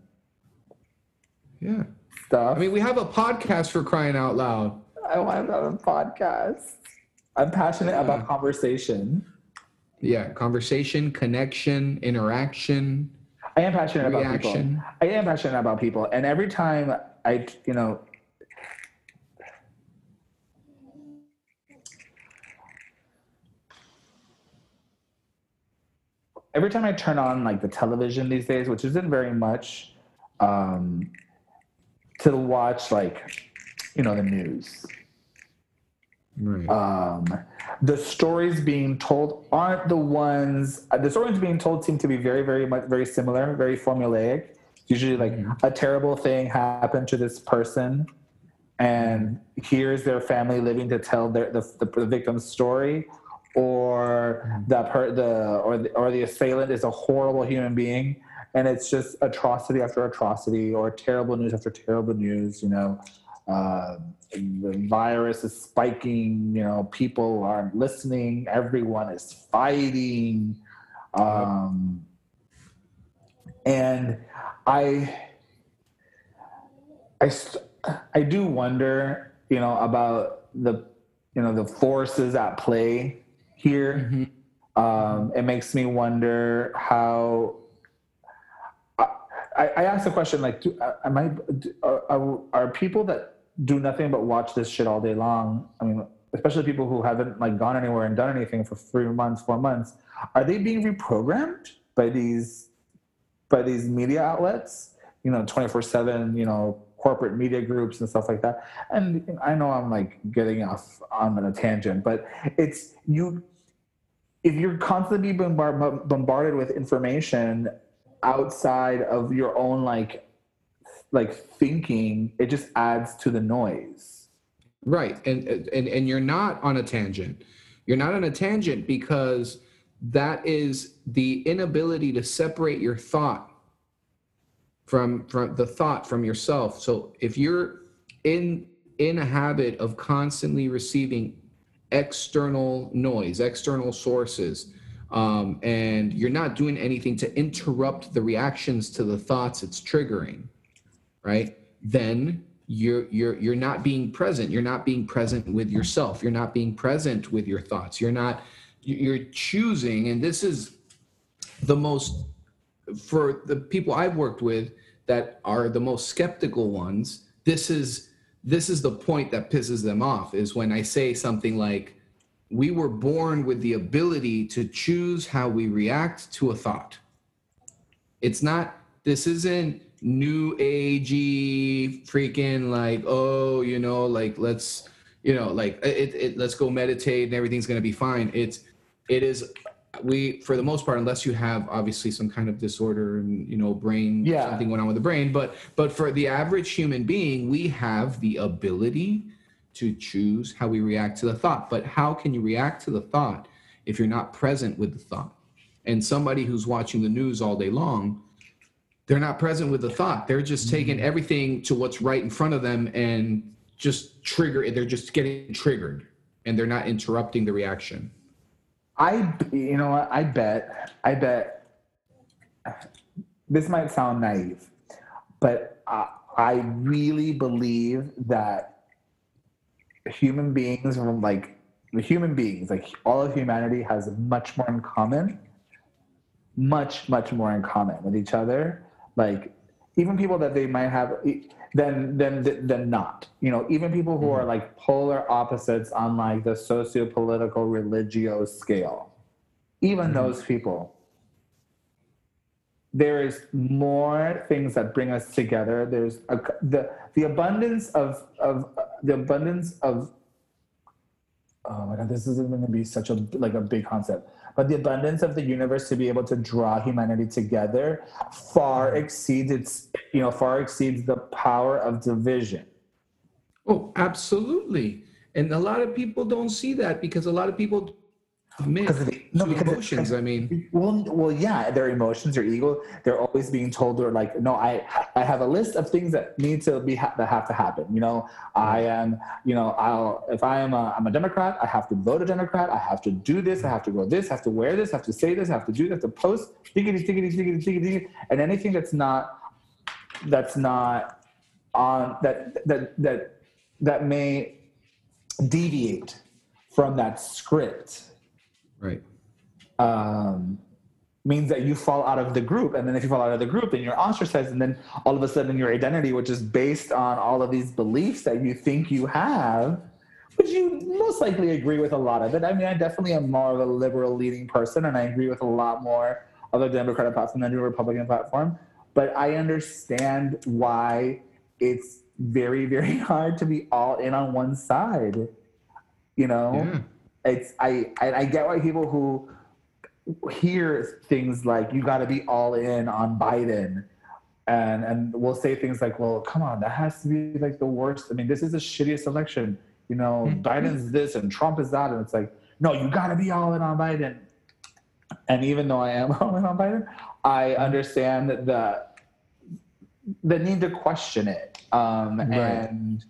Yeah. stuff. I mean, we have a podcast for crying out loud. I want to have a podcast. I'm passionate Yeah. about conversation. Yeah. Conversation, connection, interaction, I am passionate about people. I am passionate about people, and every time I, you know, every time I turn on like the television these days, which isn't very much, um, to watch like, you know, the news. Right. um, the stories being told aren't the ones uh, the stories being told seem to be very very much very similar very formulaic. Usually like a terrible thing happened to this person and here's their family living to tell their the, the, the victim's story or the, per, the or the or the assailant is a horrible human being and it's just atrocity after atrocity or terrible news after terrible news you know uh, the virus is spiking you know people aren't listening everyone is fighting um, and i i i do wonder you know about the you know the forces at play here Mhm. um, it makes me wonder how I, I asked the question like, do, uh, am I, do, are, are, are people that do nothing but watch this shit all day long? I mean, especially people who haven't like gone anywhere and done anything for three months, four months, are they being reprogrammed by these, by these media outlets? You know, twenty four seven. You know, corporate media groups and stuff like that. And I know I'm like getting off on a tangent, but it's you. If you're constantly bombarded with information outside of your own like like thinking it just adds to the noise Right. And and and you're not on a tangent. You're not on a tangent because that is the inability to separate your thought from from the thought from yourself. So if you're in in a habit of constantly receiving external noise, external sources, um, and you're not doing anything to interrupt the reactions to the thoughts it's triggering, right? Then you're you're you're not being present. You're not being present with yourself. You're not being present with your thoughts. You're not. You're choosing, and this is the most for the people I've worked with that are the most skeptical ones. This is this is the point that pisses them off is when I say something like we were born with the ability to choose how we react to a thought. It's not, this isn't new agey freaking like, oh, you know, like let's, you know, like it, it let's go meditate and everything's gonna be fine. It's it is we for the most part, unless you have obviously some kind of disorder and you know, brain Yeah. something going on with the brain, but but for the average human being, we have the ability to choose how we react to the thought. But how can you react to the thought if you're not present with the thought? And somebody who's watching the news all day long, they're not present with the thought. They're just taking mm-hmm. everything to what's right in front of them and just trigger. They're just getting triggered and they're not interrupting the reaction. i you know what i bet i bet this might sound naive but i, I really believe that human beings from like human beings like all of humanity has much more in common much much more in common with each other like even people that they might have than than than not you know even people who are like polar opposites on like the socio-political religio scale. Even Mhm. those people there is more things that bring us together. There's a, the the abundance of of the abundance of oh my god this isn't going to be such a like a big concept but the abundance of the universe to be able to draw humanity together far mm-hmm. exceeds its you know far exceeds the power of division Oh, absolutely. And a lot of people don't see that because a lot of people Because of the- no, because it- emotions. I mean, well well yeah their emotions their ego they're always being told they're like no i i have a list of things that need to be ha- that have to happen you know? I mm. am you know i'll if i am a i'm a democrat i have to vote a democrat. I have to do this i have to go this I have to wear this I have to say this I have to do this I have to post diggity diggity diggity diggity and anything that's not that's not on that that that that may deviate from that script right. um, means that you fall out of the group. And then if you fall out of the group, then you're ostracized. And then all of a sudden, your identity, which is based on all of these beliefs that you think you have, which you most likely agree with a lot of it. I mean, I definitely am more of a liberal leading person, and I agree with a lot more of the Democratic platform than the Republican platform. But I understand why it's very, very hard to be all in on one side You know, Yeah. It's I, I get why people who hear things like you got to be all in on Biden, and and will say things like, well, come on, that has to be like the worst. I mean, this is the shittiest election. You know, Mhm. Biden's this and Trump is that, and it's like, no, you got to be all in on Biden. And even though I am all in on Biden, I understand the the need to question it um, Right. and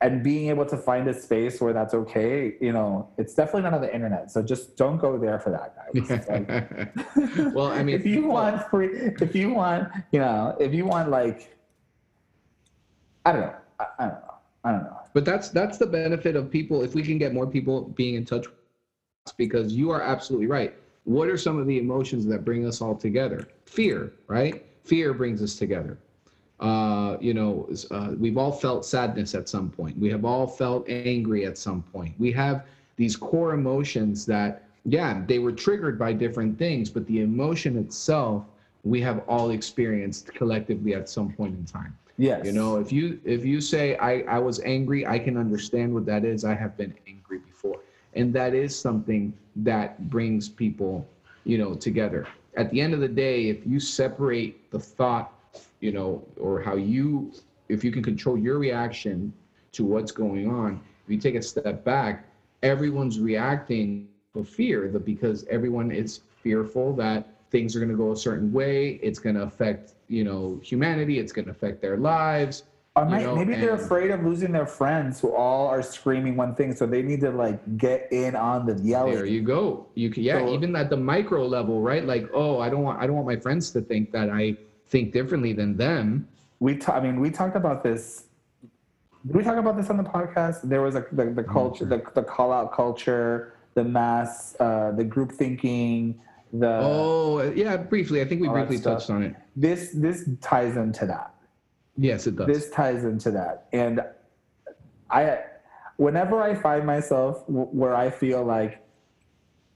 and being able to find a space where that's okay. You know, it's definitely not on the internet, so just don't go there for that, guys. Like, well, I mean, if you well- want free, if you want, you know, if you want like, I don't know, I, I don't know, I don't know. But that's that's the benefit of people. If we can get more people being in touch, with us, because you are absolutely right. What are some of the emotions that bring us all together? Fear, right? Fear brings us together. Uh, you know, uh, we've all felt sadness at some point. We have all felt angry at some point. We have these core emotions that, yeah, they were triggered by different things, but the emotion itself, we have all experienced collectively at some point in time. Yes, You know, if you if you say I I was angry, I can understand what that is. I have been angry before, and that is something that brings people, you know, together. At the end of the day, if you separate the thought, you know, or how you if you can control your reaction to what's going on, if you take a step back, everyone's reacting with fear the, because everyone is fearful that things are going to go a certain way. It's going to affect, you know, humanity. It's going to affect their lives. or you know, maybe they're afraid of losing their friends who all are screaming one thing, so they need to like get in on the yelling. There you go. You can, yeah, So- even at the micro level, right? Like, oh, I don't want, I don't want my friends to think that I think differently than them. we ta- I mean, we talked about this. Did we talk about this on the podcast? There was a, the, the culture, the, the call out culture, the mass, uh, the group thinking, the oh, yeah, briefly. I think we briefly touched on it. this this ties into that. Yes, it does. This ties into that, and I, whenever I find myself w- where I feel like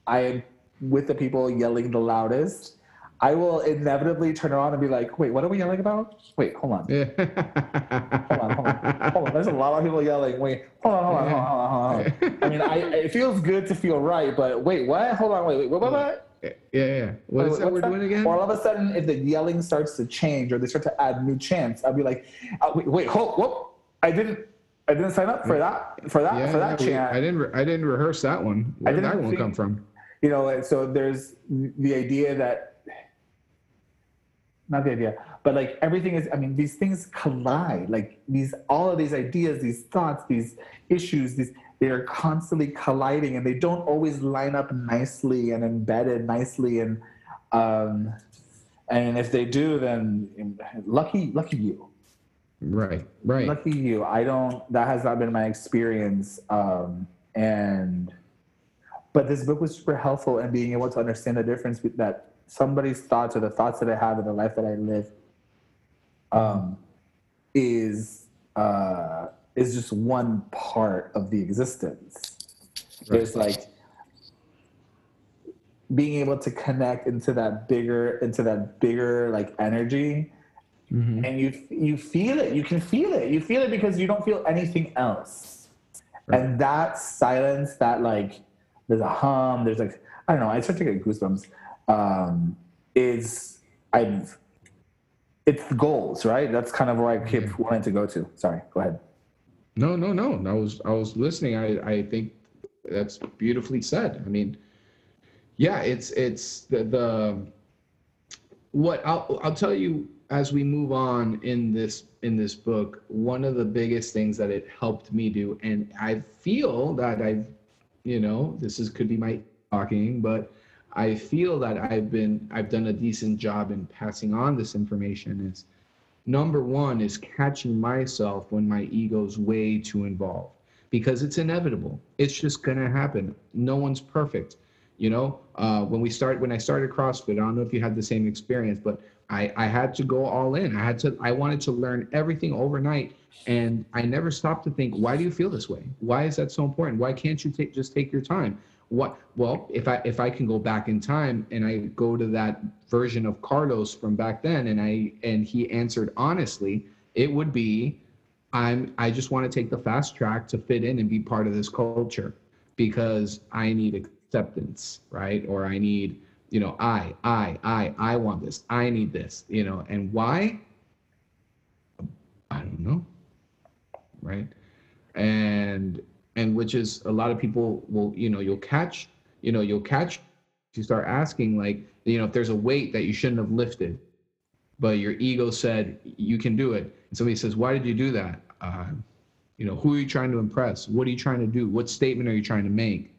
I am with the people yelling the loudest, I will inevitably turn around and be like, "Wait, what are we yelling about? Wait, hold on." yeah. hold on, hold on, hold on. There's a lot of people yelling. Wait, hold on, hold on, hold on, hold on. Hold on. I mean, I, it feels good to feel right, but wait, what? Hold on, wait, wait, what, what, what? yeah, yeah. What is Wait, that we're doing again? All of a sudden, if the yelling starts to change or they start to add new chants, I'll be like, uh, wait, wait, hold, whoop! I didn't, I didn't sign up for that, for that, yeah, for that we- chant. I didn't, re- I didn't rehearse that one. Where did that one think- come from? you know so there's the idea that not the idea. But like everything is i mean these things collide. Like these all of these ideas these thoughts these issues these they are constantly colliding and they don't always line up nicely and embedded nicely and um and if they do then lucky lucky you. Right, right. lucky you. I don't that has not been my experience um and but this book was super helpful in being able to understand the difference that somebody's thoughts or the thoughts that i have in the life that i live um is uh is just one part of the existence. There's like being able to connect into that bigger into that bigger like energy. Mhm. and you you feel it. You can feel it. You feel it because you don't feel anything else. Right. and that silence that like there's a hum there's like i don't know. I start to get goosebumps um is i've it's goals right that's kind of where i keep wanting to go to sorry go ahead No, no, no. I was I was listening. I I think that's beautifully said. I mean, yeah, it's it's the the what I'll I'll tell you as we move on in this in this book, one of the biggest things that it helped me do, and I feel that I've, you know, this is could be my talking, but I feel that I've been I've done a decent job in passing on this information is number one is catching myself when my ego's way too involved because it's inevitable. It's just gonna happen. No one's perfect you know? Uh, when we start when i started crossfit i don't know if you had the same experience but i i had to go all in. I had to i wanted to learn everything overnight and i never stopped to think why do you feel this way? Why is that so important? Why can't you take just take your time what well if i if i can go back in time and i go to that version of carlos from back then and i and he answered honestly it would be i'm i just want to take the fast track to fit in and be part of this culture because I need acceptance, right? Or I need, you know, I, I, I, I want this. I need this, you know, and why? I don't know. Right. And, and which is a lot of people will, you know, you'll catch, you know, you'll catch, you start asking, like, you know, if there's a weight that you shouldn't have lifted, but your ego said you can do it. And somebody says, why did you do that? Uh, you know, who are you trying to impress? What are you trying to do? What statement are you trying to make?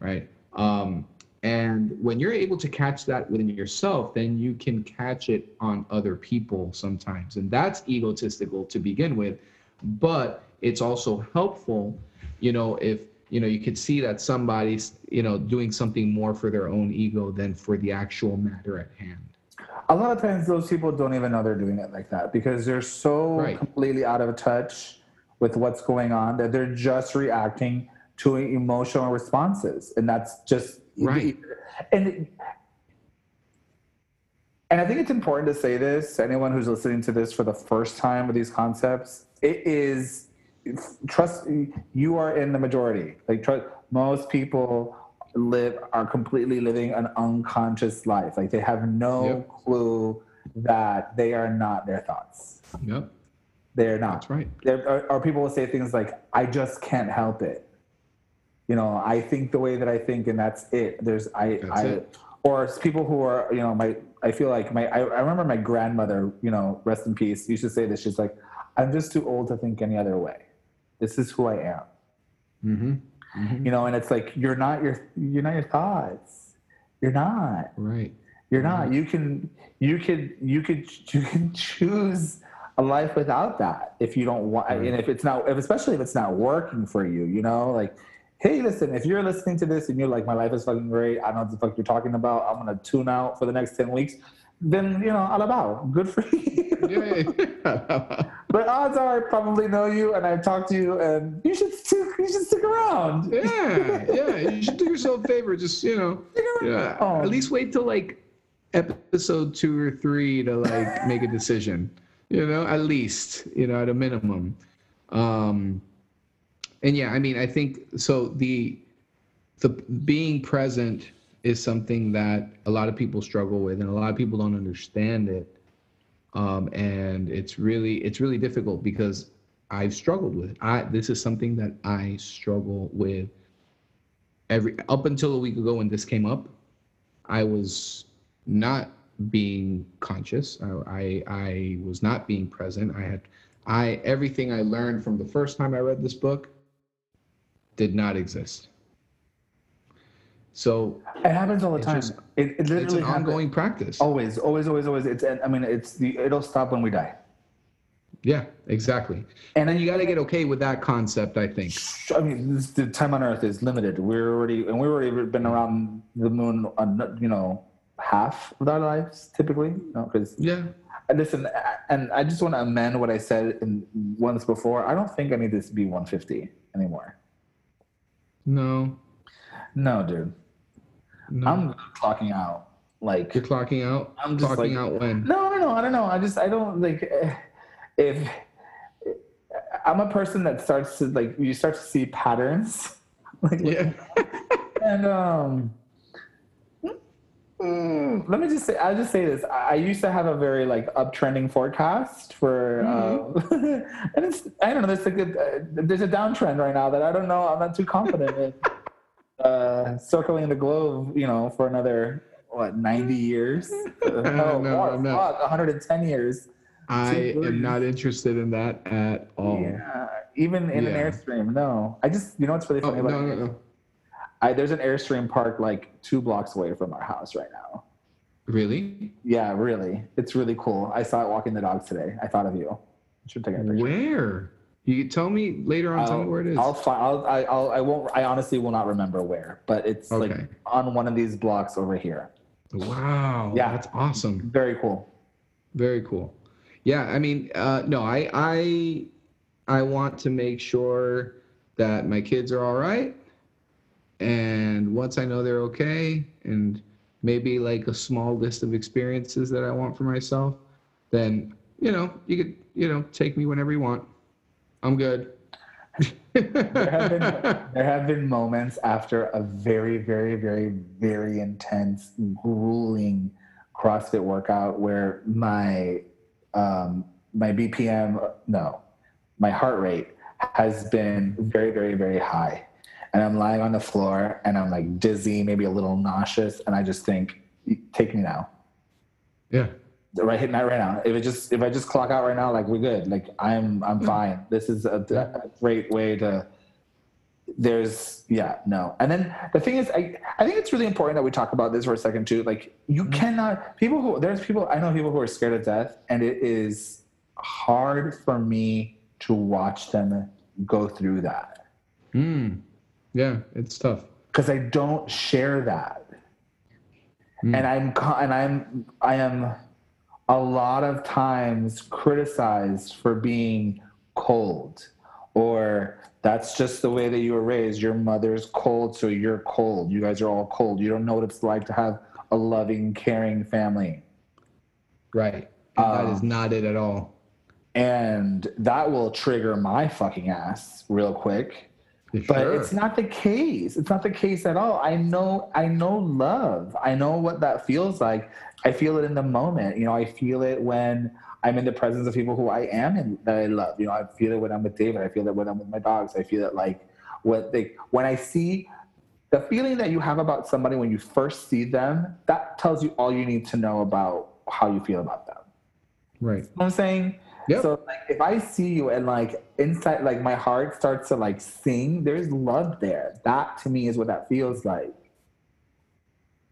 Right. Um, and when you're able to catch that within yourself, then you can catch it on other people sometimes. And that's egotistical to begin with. But it's also helpful, you know, if, you know, you could see that somebody's, you know, doing something more for their own ego than for the actual matter at hand. A lot of times, those people don't even know they're doing it like that because they're so Right. completely out of touch with what's going on that they're just reacting to emotional responses, and that's just Right. And and I think it's important to say this. Anyone who's listening to this for the first time with these concepts, it is trust. You are in the majority. Like trust. Most people live are completely living an unconscious life. Like they have no Yep. clue that they are not their thoughts. Yep. They're not. That's right. There are, or people will say things like, "I just can't help it." You know, I think the way that I think, and that's it. There's I, That's I, it. or people who are, you know, my. I feel like my. I, I remember my grandmother. You know, rest in peace. Used to say this. She's like, "I'm just too old to think any other way. This is who I am." Mm-hmm. hmm You know, and it's like you're not your. You're not your thoughts. You're not. Right. You're not. You can. You could. You could. You can choose a life without that if you don't want. Right. And if it's not, if especially if it's not working for you, you know, like, hey, listen, if you're listening to this and you're like, my life is fucking great. I don't know what the fuck you're talking about. I'm gonna tune out for the next ten weeks. Then you know, all about good for you. But odds are, I probably know you and I've talked to you, and you should stick. You should stick around. yeah. Yeah. You should do yourself a favor. Just, you know, yeah, around. at least wait till like episode two or three to like make a decision. You know, at least, you know, at a minimum. Um, and yeah, I mean, I think so. The the being present is something that a lot of people struggle with, and a lot of people don't understand it. Um, and it's really it's really difficult because I've struggled with it. I this is something that I struggle with every up until a week ago when this came up. I was not being conscious. I, I I was not being present. I had I everything I learned from the first time I read this book did not exist. So It happens all the time. just- it, it it's literally an happens. ongoing practice. Always, always, always, always. It's. I mean, it's the. It'll stop when we die. Yeah, exactly. And then you got to get okay with that concept, I think. I mean, this, the time on Earth is limited. We're already, and we've already been around the moon. On, you know, half of our lives typically. You know, because Yeah. listen, and I just want to amend what I said in once before. I don't think I need this to be 150 anymore. No. No, dude. No. I'm clocking out. Like You're clocking out. I'm just clocking like- out when? No, no, no. I don't know. I just I don't like if I'm a person that starts to like you start to see patterns. like Yeah. and um mm, let me just say I'll just say this. I, I used to have a very like uptrending forecast for uh, and it's I don't know, there's like a uh, there's a downtrend right now that I don't know, I'm not too confident in. Uh, circling the globe, you know, for another what 90 years? Uh, no, No, more, no. fuck, 110 years. I am not interested in that at all. Yeah, even in an airstream, no. I just, you know what's really Oh, funny no, about no, it? no. I, there's an airstream park like two blocks away from our house right now. Really? Yeah, really, it's really cool. I saw it walking the dogs today. I thought of you. Should take a picture. Where? You tell me later on. tell me where it is. I'll find. I'll, I, I'll. I won't. I honestly will not remember where, but it's like on one of these blocks over here. wow. Yeah. That's awesome. Very cool. Very cool. Yeah, I mean, uh, no, I, I, I want to make sure that my kids are all right, and once I know they're okay, and maybe like a small list of experiences that I want for myself, then you know you could you know take me whenever you want. I'm good. there have been there have been moments after a very very very very intense grueling CrossFit workout where my um, my BPM no my heart rate has been very very very high. And I'm lying on the floor and I'm like dizzy maybe a little nauseous and I just think take me now. Yeah right hitting that right now. If it just if I just clock out right now, like we're good. Like I'm I'm fine. This is a, a great way to. There's yeah no, and then the thing is, I I think it's really important that we talk about this for a second too. Like you Mm-hmm. cannot people who there's people I know people who are scared of death, and it is hard for me to watch them go through that mm. yeah it's tough because I don't share that. Mm. and I'm and I'm I am a lot of times criticized for being cold or that's just the way that you were raised. Your mother's cold so you're cold. You guys are all cold. You don't know what it's like to have a loving caring family. Right. That is Um, not it at all. and that will trigger my fucking ass real quick but it's not the case. It's not the case at all. I know i know love. I know what that feels like. I feel it in the moment. You know i feel it when i'm in the presence of people who i am and that i love. You know i feel it when i'm with david. I feel it when i'm with my dogs. I feel it like what they when i see the feeling that you have about somebody when you first see them that tells you all you need to know about how you feel about them. Right. You know what i'm saying Yep. so like if I see you and like inside like my heart starts to like sing, there's love there. That to me is what that feels like.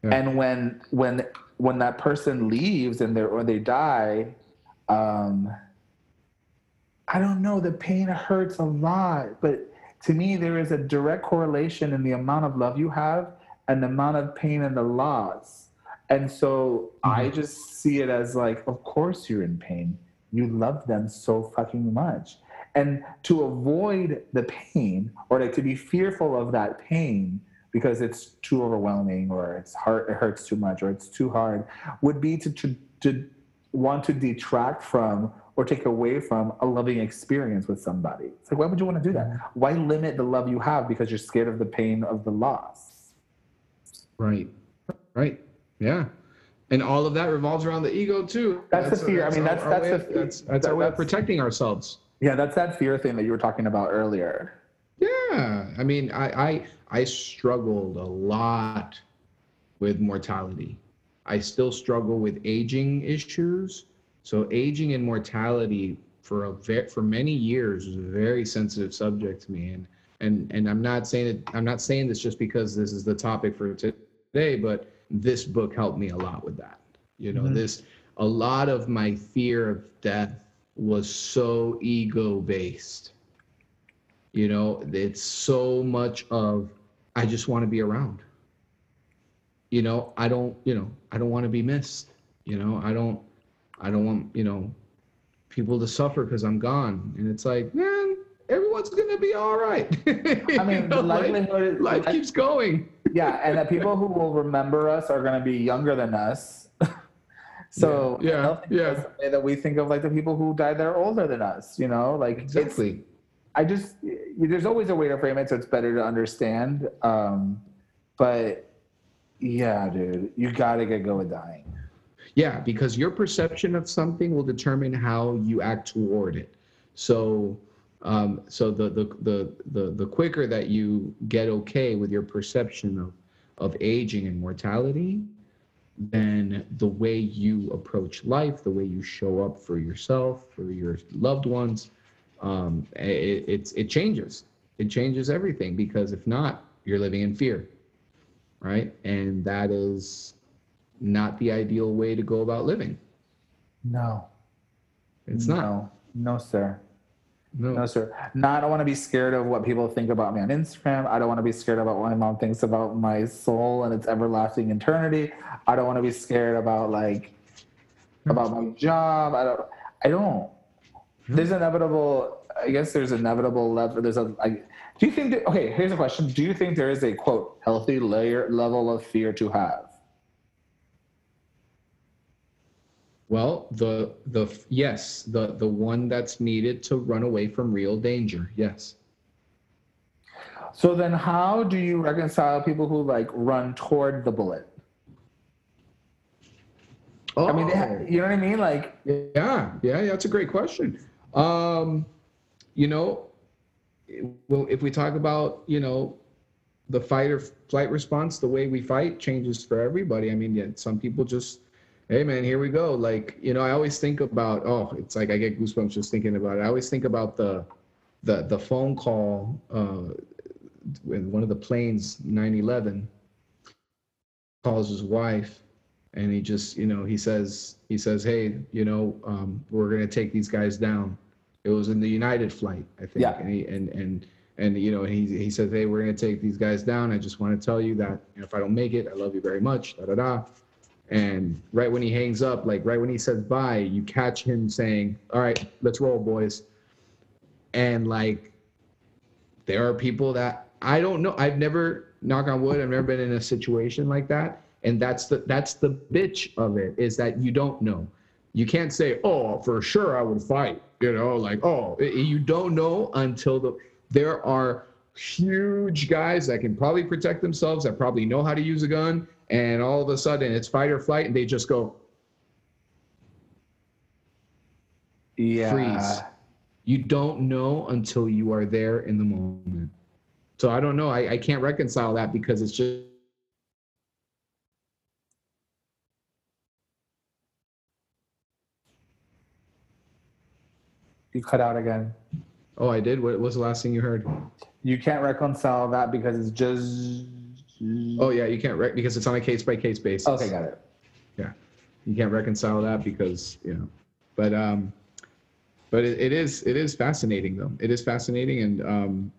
Yeah. And when when when that person leaves and they or they die, um I don't know, the pain hurts a lot, but to me there is a direct correlation in the amount of love you have and the amount of pain and the loss. And so I just see it as like, of course you're in pain you love them so fucking much. And to avoid the pain or like to be fearful of that pain because it's too overwhelming or it's hard it hurts too much or it's too hard would be to, to, to want to detract from or take away from a loving experience with somebody. It's like why would you want to do that? Why limit the love you have because you're scared of the pain of the loss? Right. Right. Yeah and all of that revolves around the ego too That's the fear. I mean, that's- that's the of- fear. that's, that's That- our way of protecting ourselves yeah that's that fear thing that you were talking about earlier Yeah, I mean, I I I struggled a lot with mortality. I still struggle with aging issues. So aging and mortality for a ve- for many years was a very sensitive subject to me, and and and I'm not saying it. I'm not saying this just because this is the topic for today, but this book helped me a lot with that. You know, Mhm. this a lot of my fear of death was so ego based you know it's so much of i just want to be around you know i don't you know i don't want to be missed you know i don't i don't want you know people to suffer because i'm gone and it's like man everyone's gonna be all right i mean the likelihood life, life keeps going yeah, and the people who will remember us are going to be younger than us. so Yeah, I yeah. the way that we think of like the people who died there older than us. You know, like exactly I just there's always a way to frame it so it's better to understand. Um, but yeah, dude, you got to get go with dying. Yeah, because your perception of something will determine how you act toward it. So, um, so the, the the the the quicker that you get okay with your perception of of aging and mortality, then the way you approach life, the way you show up for yourself, for your loved ones, um, it, it's it changes. It changes everything because if not, you're living in fear, right? And that is not the ideal way to go about living. No, It's no, not. no, sir. No. No, sir. No, I don't want to be scared of what people think about me on Instagram. I don't want to be scared about what my mom thinks about my soul and its everlasting eternity. I don't want to be scared about like hmm. about my job. I don't. I don't. Hmm. There's inevitable. I guess there's inevitable level. There's a. I, do you think that? Okay, here's a question. Do you think there is a quote healthy layer level of fear to have? Well, the the yes, the the one that's needed to run away from real danger. Yes. So then, how do you reconcile people who like run toward the bullet? Oh, I mean, they ha- you know what I mean? Like, yeah, yeah, yeah. That's a great question. Um, you know, well, if we talk about you know the fight or flight response, the way we fight changes for everybody. I mean, yeah, some people just, hey man, here we go. Like, you know, I always think about, oh, it's like I get goosebumps just thinking about it. I always think about the the the phone call uh when one of the planes 9-11 calls his wife and he just you know he says he says hey you know um, we're going to take these guys down it was in the united flight i think Yeah. and he, and and and you know he he says hey we're going to take these guys down i just want to tell you that you know, if i don't make it i love you very much da da da and right when he hangs up like right when he says bye you catch him saying all right let's roll boys. And like there are people that i don't know. I've never knock on wood i've never been in a situation like that. And that's the that's the bitch of it is that you don't know. You can't say oh for sure i would fight you know like oh you don't know until the there are huge guys that can probably protect themselves that probably know how to use a gun and all of a sudden it's fight or flight and they just go yeah, Freeze. you don't know until you are there in the moment. So i don't know. I, I can't reconcile that because it's just you cut out again. oh i did? What was the last thing you heard You can't reconcile that because it's just. oh yeah you can't rec- because it's on a case by case basis Okay, got it. Yeah, you can't reconcile that because you know but um but it, it is it is fascinating though it is fascinating and um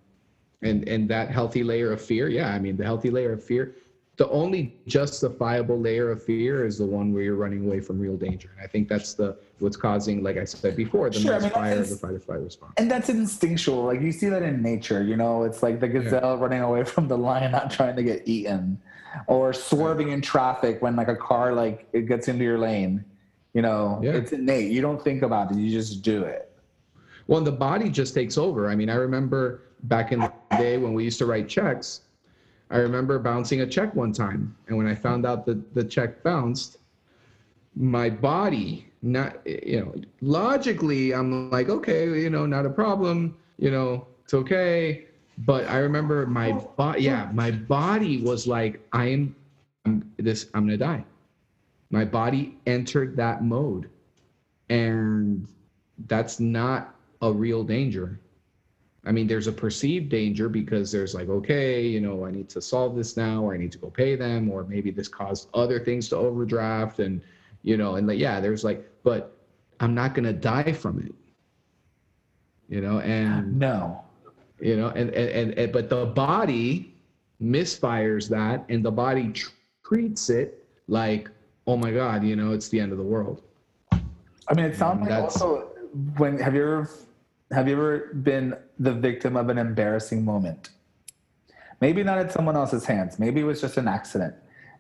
and and that healthy layer of fear yeah i mean the healthy layer of fear the only justifiable layer of fear is the one where you're running away from real danger and i think that's the what's causing like i said before the Sure, I mean, misfire of the fight or flight response And that's instinctual. Like you see that in nature, you know, it's like the gazelle running away from the lion, not trying to get eaten, or swerving in traffic when like a car like it gets into your lane. You know, Yeah. it's innate. You don't think about it. You just do it. Well, and the body just takes over. I mean, I remember back in the day when we used to write checks, I remember bouncing a check one time. And when I found out that the check bounced, my body, not, you know, logically, I'm like, okay, you know, not a problem, you know, it's okay. But I remember my oh. body, yeah, my body was like, I am, I'm this, I'm gonna die. My body entered that mode. And that's not a real danger. I mean, there's a perceived danger because there's like, okay, you know, I need to solve this now, or I need to go pay them, or maybe this caused other things to overdraft, and you know, and like, yeah, there's like, but I'm not gonna die from it, you know, and No. you know, and and and, and but the body misfires that, and the body treats it like, oh my god, you know, it's the end of the world. I mean, it sounds like also when have you ever have you ever been the victim of an embarrassing moment? Maybe not at someone else's hands. Maybe it was just an accident.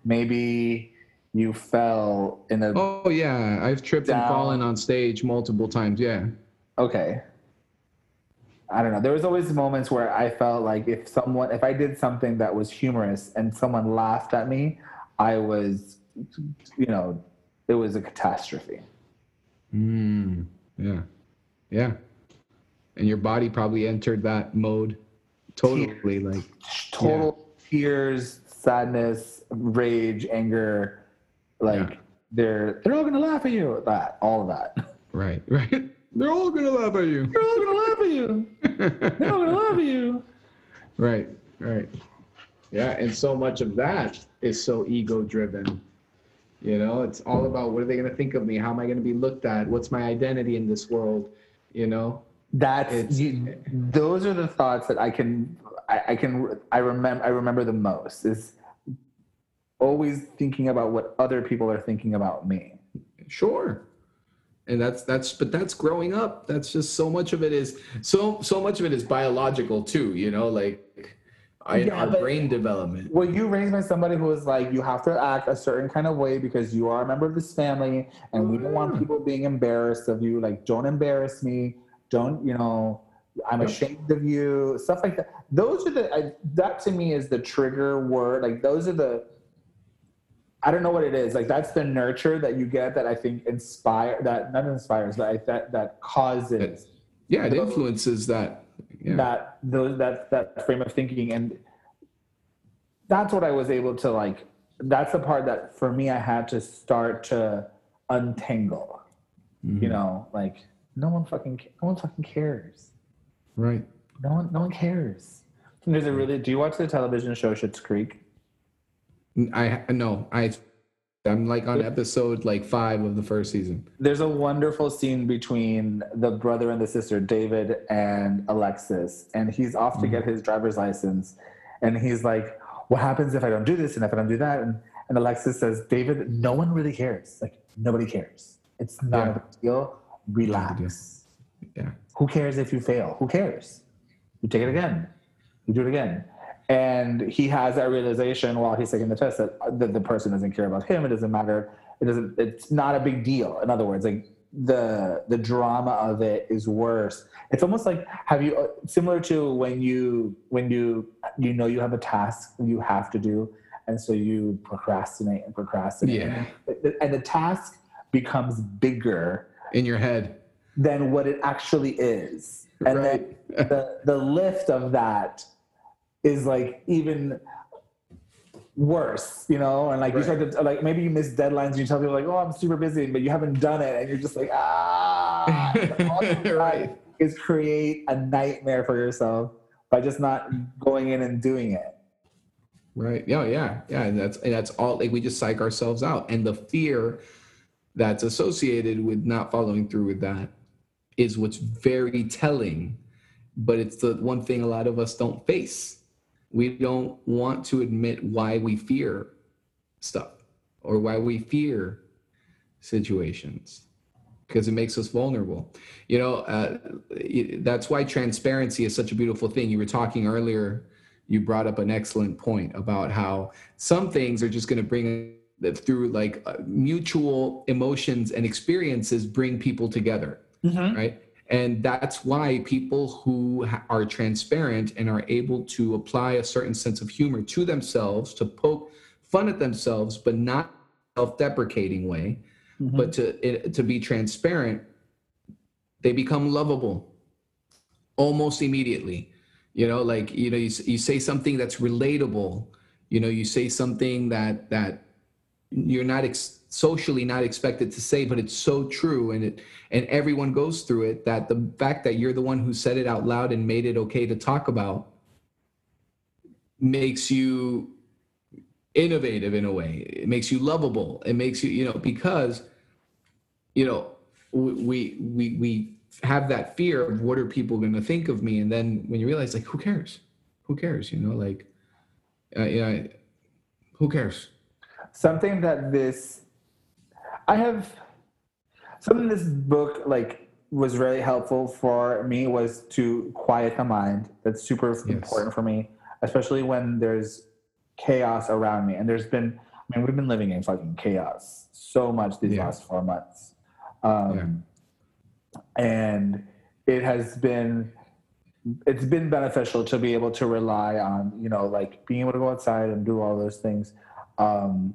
Maybe you fell in a Oh yeah, I've tripped and fallen on stage multiple times. Yeah. okay. I don't know. There was always moments where I felt like if someone if I did something that was humorous and someone laughed at me, I was you know, it was a catastrophe. Mm, yeah. Yeah. And your body probably entered that mode totally like total tears, sadness, rage, anger. Like Yeah. they're they're all gonna laugh at you. At that all of that. right, right. They're all gonna laugh at you. They're all gonna laugh at you. They're all gonna laugh at you. right, right. Yeah, and so much of that is so ego driven. You know, it's all about what are they gonna think of me? How am I gonna be looked at? What's my identity in this world? You know? That's you, those are the thoughts that I can I, I can I remember I remember the most is always thinking about what other people are thinking about me. Sure. And that's that's but that's growing up. That's just so much of it is so so much of it is biological too, you know, like I, Yeah, our but- brain development. Well, you raised by somebody who was like, you have to act a certain kind of way because you are a member of this family, and we don't want people being embarrassed of you. Like, don't embarrass me. Don't, you know, I'm ashamed of you, stuff like that. Those are the I, that to me is the trigger word. Like those are the I don't know what it is. Like that's the nurture that you get that I think inspire that not inspires, but I, that that causes Yeah, it So- influences that. Yeah. that those that that frame of thinking and that's what i was able to like that's the part that for me i had to start to untangle Mhm. you know like no one fucking no one fucking cares. Right. no one no one cares. And there's a really do you watch the television show Schitt's Creek? I no, I I'm like on episode like five of the first season. there's a wonderful scene between the brother and the sister david and alexis and he's off to mm-hmm. get his driver's license and he's like what happens if i don't do this and if i don't do that? And, and alexis says david no one really cares. Like nobody cares. It's not Yeah. a big deal relax. Yeah. who cares if you fail? Who cares? You take it again. You do it again. And he has that realization while he's taking the test that the, the person doesn't care about him. It doesn't matter. It doesn't it's not a big deal. In other words like the the drama of it is worse. It's almost like have you uh, similar to when you when you you know you have a task you have to do and so you procrastinate and procrastinate. Yeah. and the task becomes bigger In your head. than what it actually is and then the the lift of that is like even worse, you know, and like you start to like maybe you miss deadlines and you tell people like, oh, I'm super busy, but you haven't done it, and you're just like, ah, all you've done Right. is create a nightmare for yourself by just not going in and doing it. Right. Yeah. Yeah. Yeah. And that's and that's all. Like we just psych ourselves out, and the fear that's associated with not following through with that is what's very telling. But it's the one thing a lot of us don't face. We don't want to admit why we fear stuff or why we fear situations because it makes us vulnerable. You know, uh, it- that's why transparency is such a beautiful thing. You were talking earlier you brought up an excellent point about how some things are just going to bring through like uh, mutual emotions and experiences bring people together right? And that's why people who are transparent and are able to apply a certain sense of humor to themselves to poke fun at themselves but not self-deprecating way but to it, to be transparent they become lovable almost immediately. You know like you know you, you say something that's relatable you know you say something that that you're not ex- socially not expected to say but it's so true and it and everyone goes through it that the fact that you're the one who said it out loud and made it okay to talk about makes you innovative in a way. It makes you lovable. It makes you you know because you know we we we have that fear of what are people going to think of me and then when you realize like who cares? Who cares you know like uh, know who cares something that this i have something this book like was really helpful for me was to quiet the mind. That's super important for me especially when there's chaos around me. And there's been i mean we've been living in fucking chaos so much these Yeah. last four months. Um, and it has been it's been beneficial to be able to rely on you know like being able to go outside and do all those things. Um,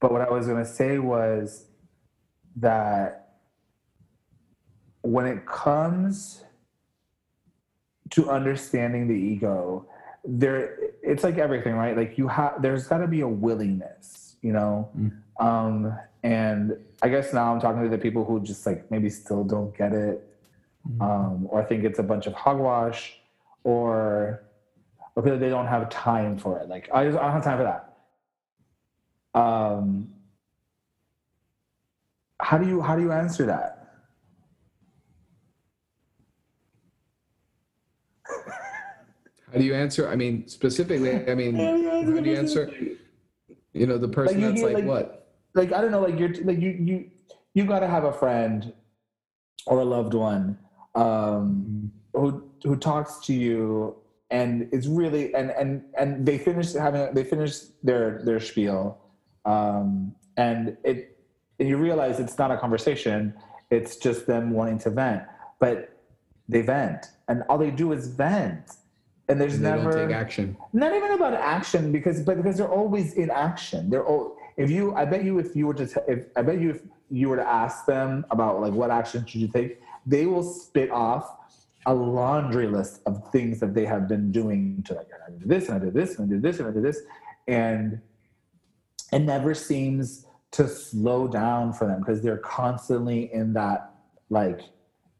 but what I was going to say was that when it comes to understanding the ego, there it's like everything, right? Like you have there's got to be a willingness, you know. Mm. Um, and I guess now I'm talking to the people who just like maybe still don't get it, um, or think it's a bunch of hogwash, or or they don't have time for it. Like I just I don't have time for that um how do you how do you answer that? How do you answer i mean specifically i mean how do you answer you know the person you that's like, like- what? like i don't know like you're like you you you got to have a friend or a loved one um who who talks to you and it's really and and and they finish having they finish their their spiel um and it and you realize it's not a conversation. It's just them wanting to vent. But they vent, and all they do is vent, and there's And they never don't take action. not even about action because but because they're always in action. They're all if you i bet you if you were to t- if i bet you if you were to ask them about like what action should you take they will spit off a laundry list of things that they have been doing to like i did this and i did this and i did this and i did this and it never seems to slow down for them because they're constantly in that like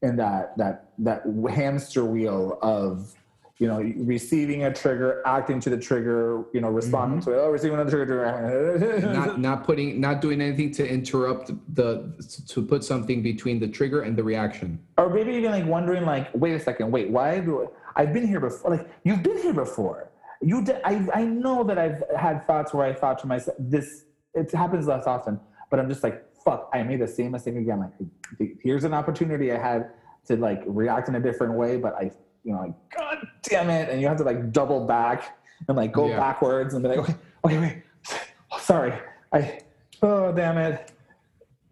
in that that that hamster wheel of you know receiving a trigger acting to the trigger you know responding mm-hmm. to it oh receiving a trigger not not putting not doing anything to interrupt the to put something between the trigger and the reaction. or maybe even like wondering like wait a second wait why do I, i've been here before like you've been here before you did I, I know that i've had thoughts where i thought to myself this it happens less often but i'm just like fuck i made the same mistake again. Like here's an opportunity i had to like react in a different way but i you know like god damn it. And you have to like double back and like go Yeah. backwards and be like okay okay wait oh, sorry. I oh damn it.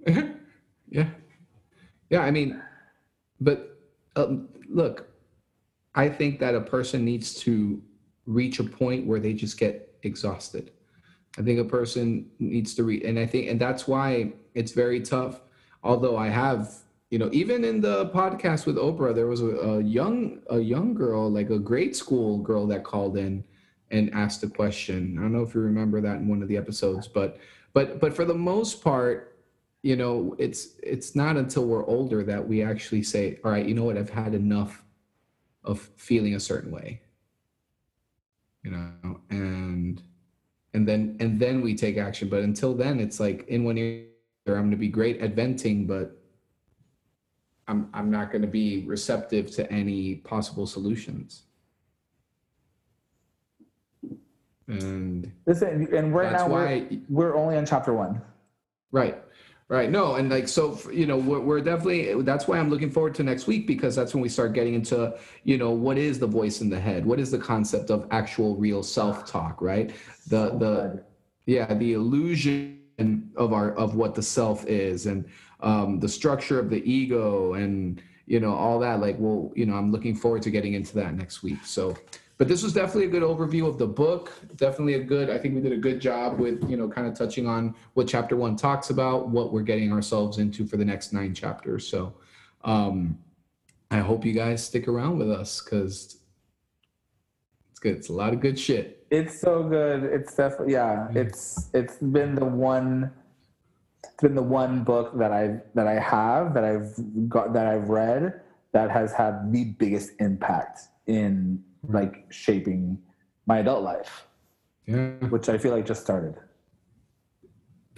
Yeah, yeah. I mean, but um, look, I think that a person needs to reach a point where they just get exhausted. I think a person needs to read, and I think, and that's why it's very tough. Although I have, you know, even in the podcast with Oprah, there was a, a young, a young girl, like a grade school girl, that called in and asked a question. I don't know if you remember that in one of the episodes, but, but, but for the most part, you know, it's it's not until we're older that we actually say, all right, you know what, I've had enough of feeling a certain way, you know, and and then and then we take action. But until then it's like in one year i'm going to be great at venting but i'm i'm not going to be receptive to any possible solutions. And listen and right that's now why we're, we're only on chapter one. Right right no and like so you know we're, we're definitely that's why i'm looking forward to next week because that's when we start getting into you know what is the voice in the head? What is the concept of actual real self-talk right? The the yeah the illusion of our of what the self is and um the structure of the ego and you know all that like well you know i'm looking forward to getting into that next week so but this was definitely a good overview of the book definitely a good i think we did a good job with you know kind of touching on what chapter one talks about what we're getting ourselves into for the next nine chapters so um i hope you guys stick around with us because it's good it's a lot of good shit It's so good. It's definitely yeah. It's it's been the one. It's been the one book that I that I have that I've got that I've read that has had the biggest impact in like shaping my adult life, yeah which I feel like just started.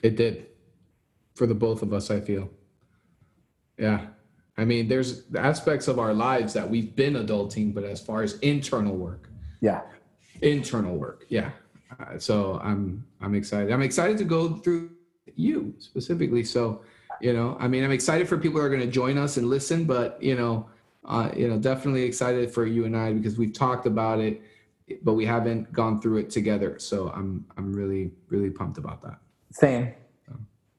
It did. For the both of us, I feel. Yeah. I mean, there's aspects of our lives that we've been adulting, but as far as internal work, Yeah, internal work, yeah. Uh, so I'm I'm excited. I'm excited to go through you specifically. So, you know, I mean, I'm excited for people who are going to join us and listen, but you know, uh, you know, definitely excited for you and I because we've talked about it, but we haven't gone through it together. So I'm I'm really really pumped about that. same.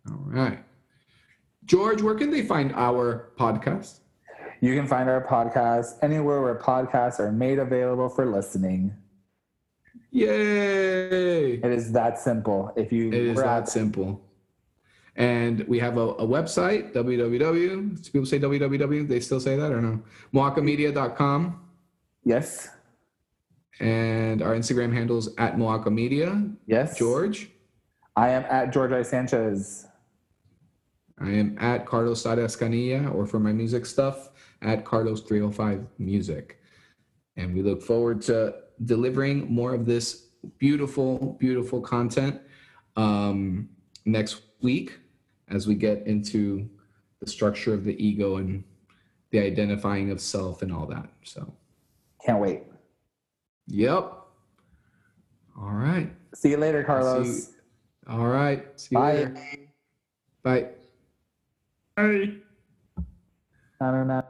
All right. George, where can they find our podcast? You can find our podcast anywhere where podcasts are made available for listening. Yay! It is that simple. If you It is that at- simple. And we have a, a website, www. People say www. They still say that or no? MoakaMedia.com. yes, And our Instagram handles at Moaka Media. yes, George. I am at George I. Sanchez. I am at Carlos Escanilla, or for my music stuff, at Carlos305 Music. And we look forward to delivering more of this beautiful, beautiful content um, next week as we get into the structure of the ego and the identifying of self and all that. So, Can't wait. yep. All right. See you later, Carlos. See All right. See you Bye. later. Bye. Bye. I don't know.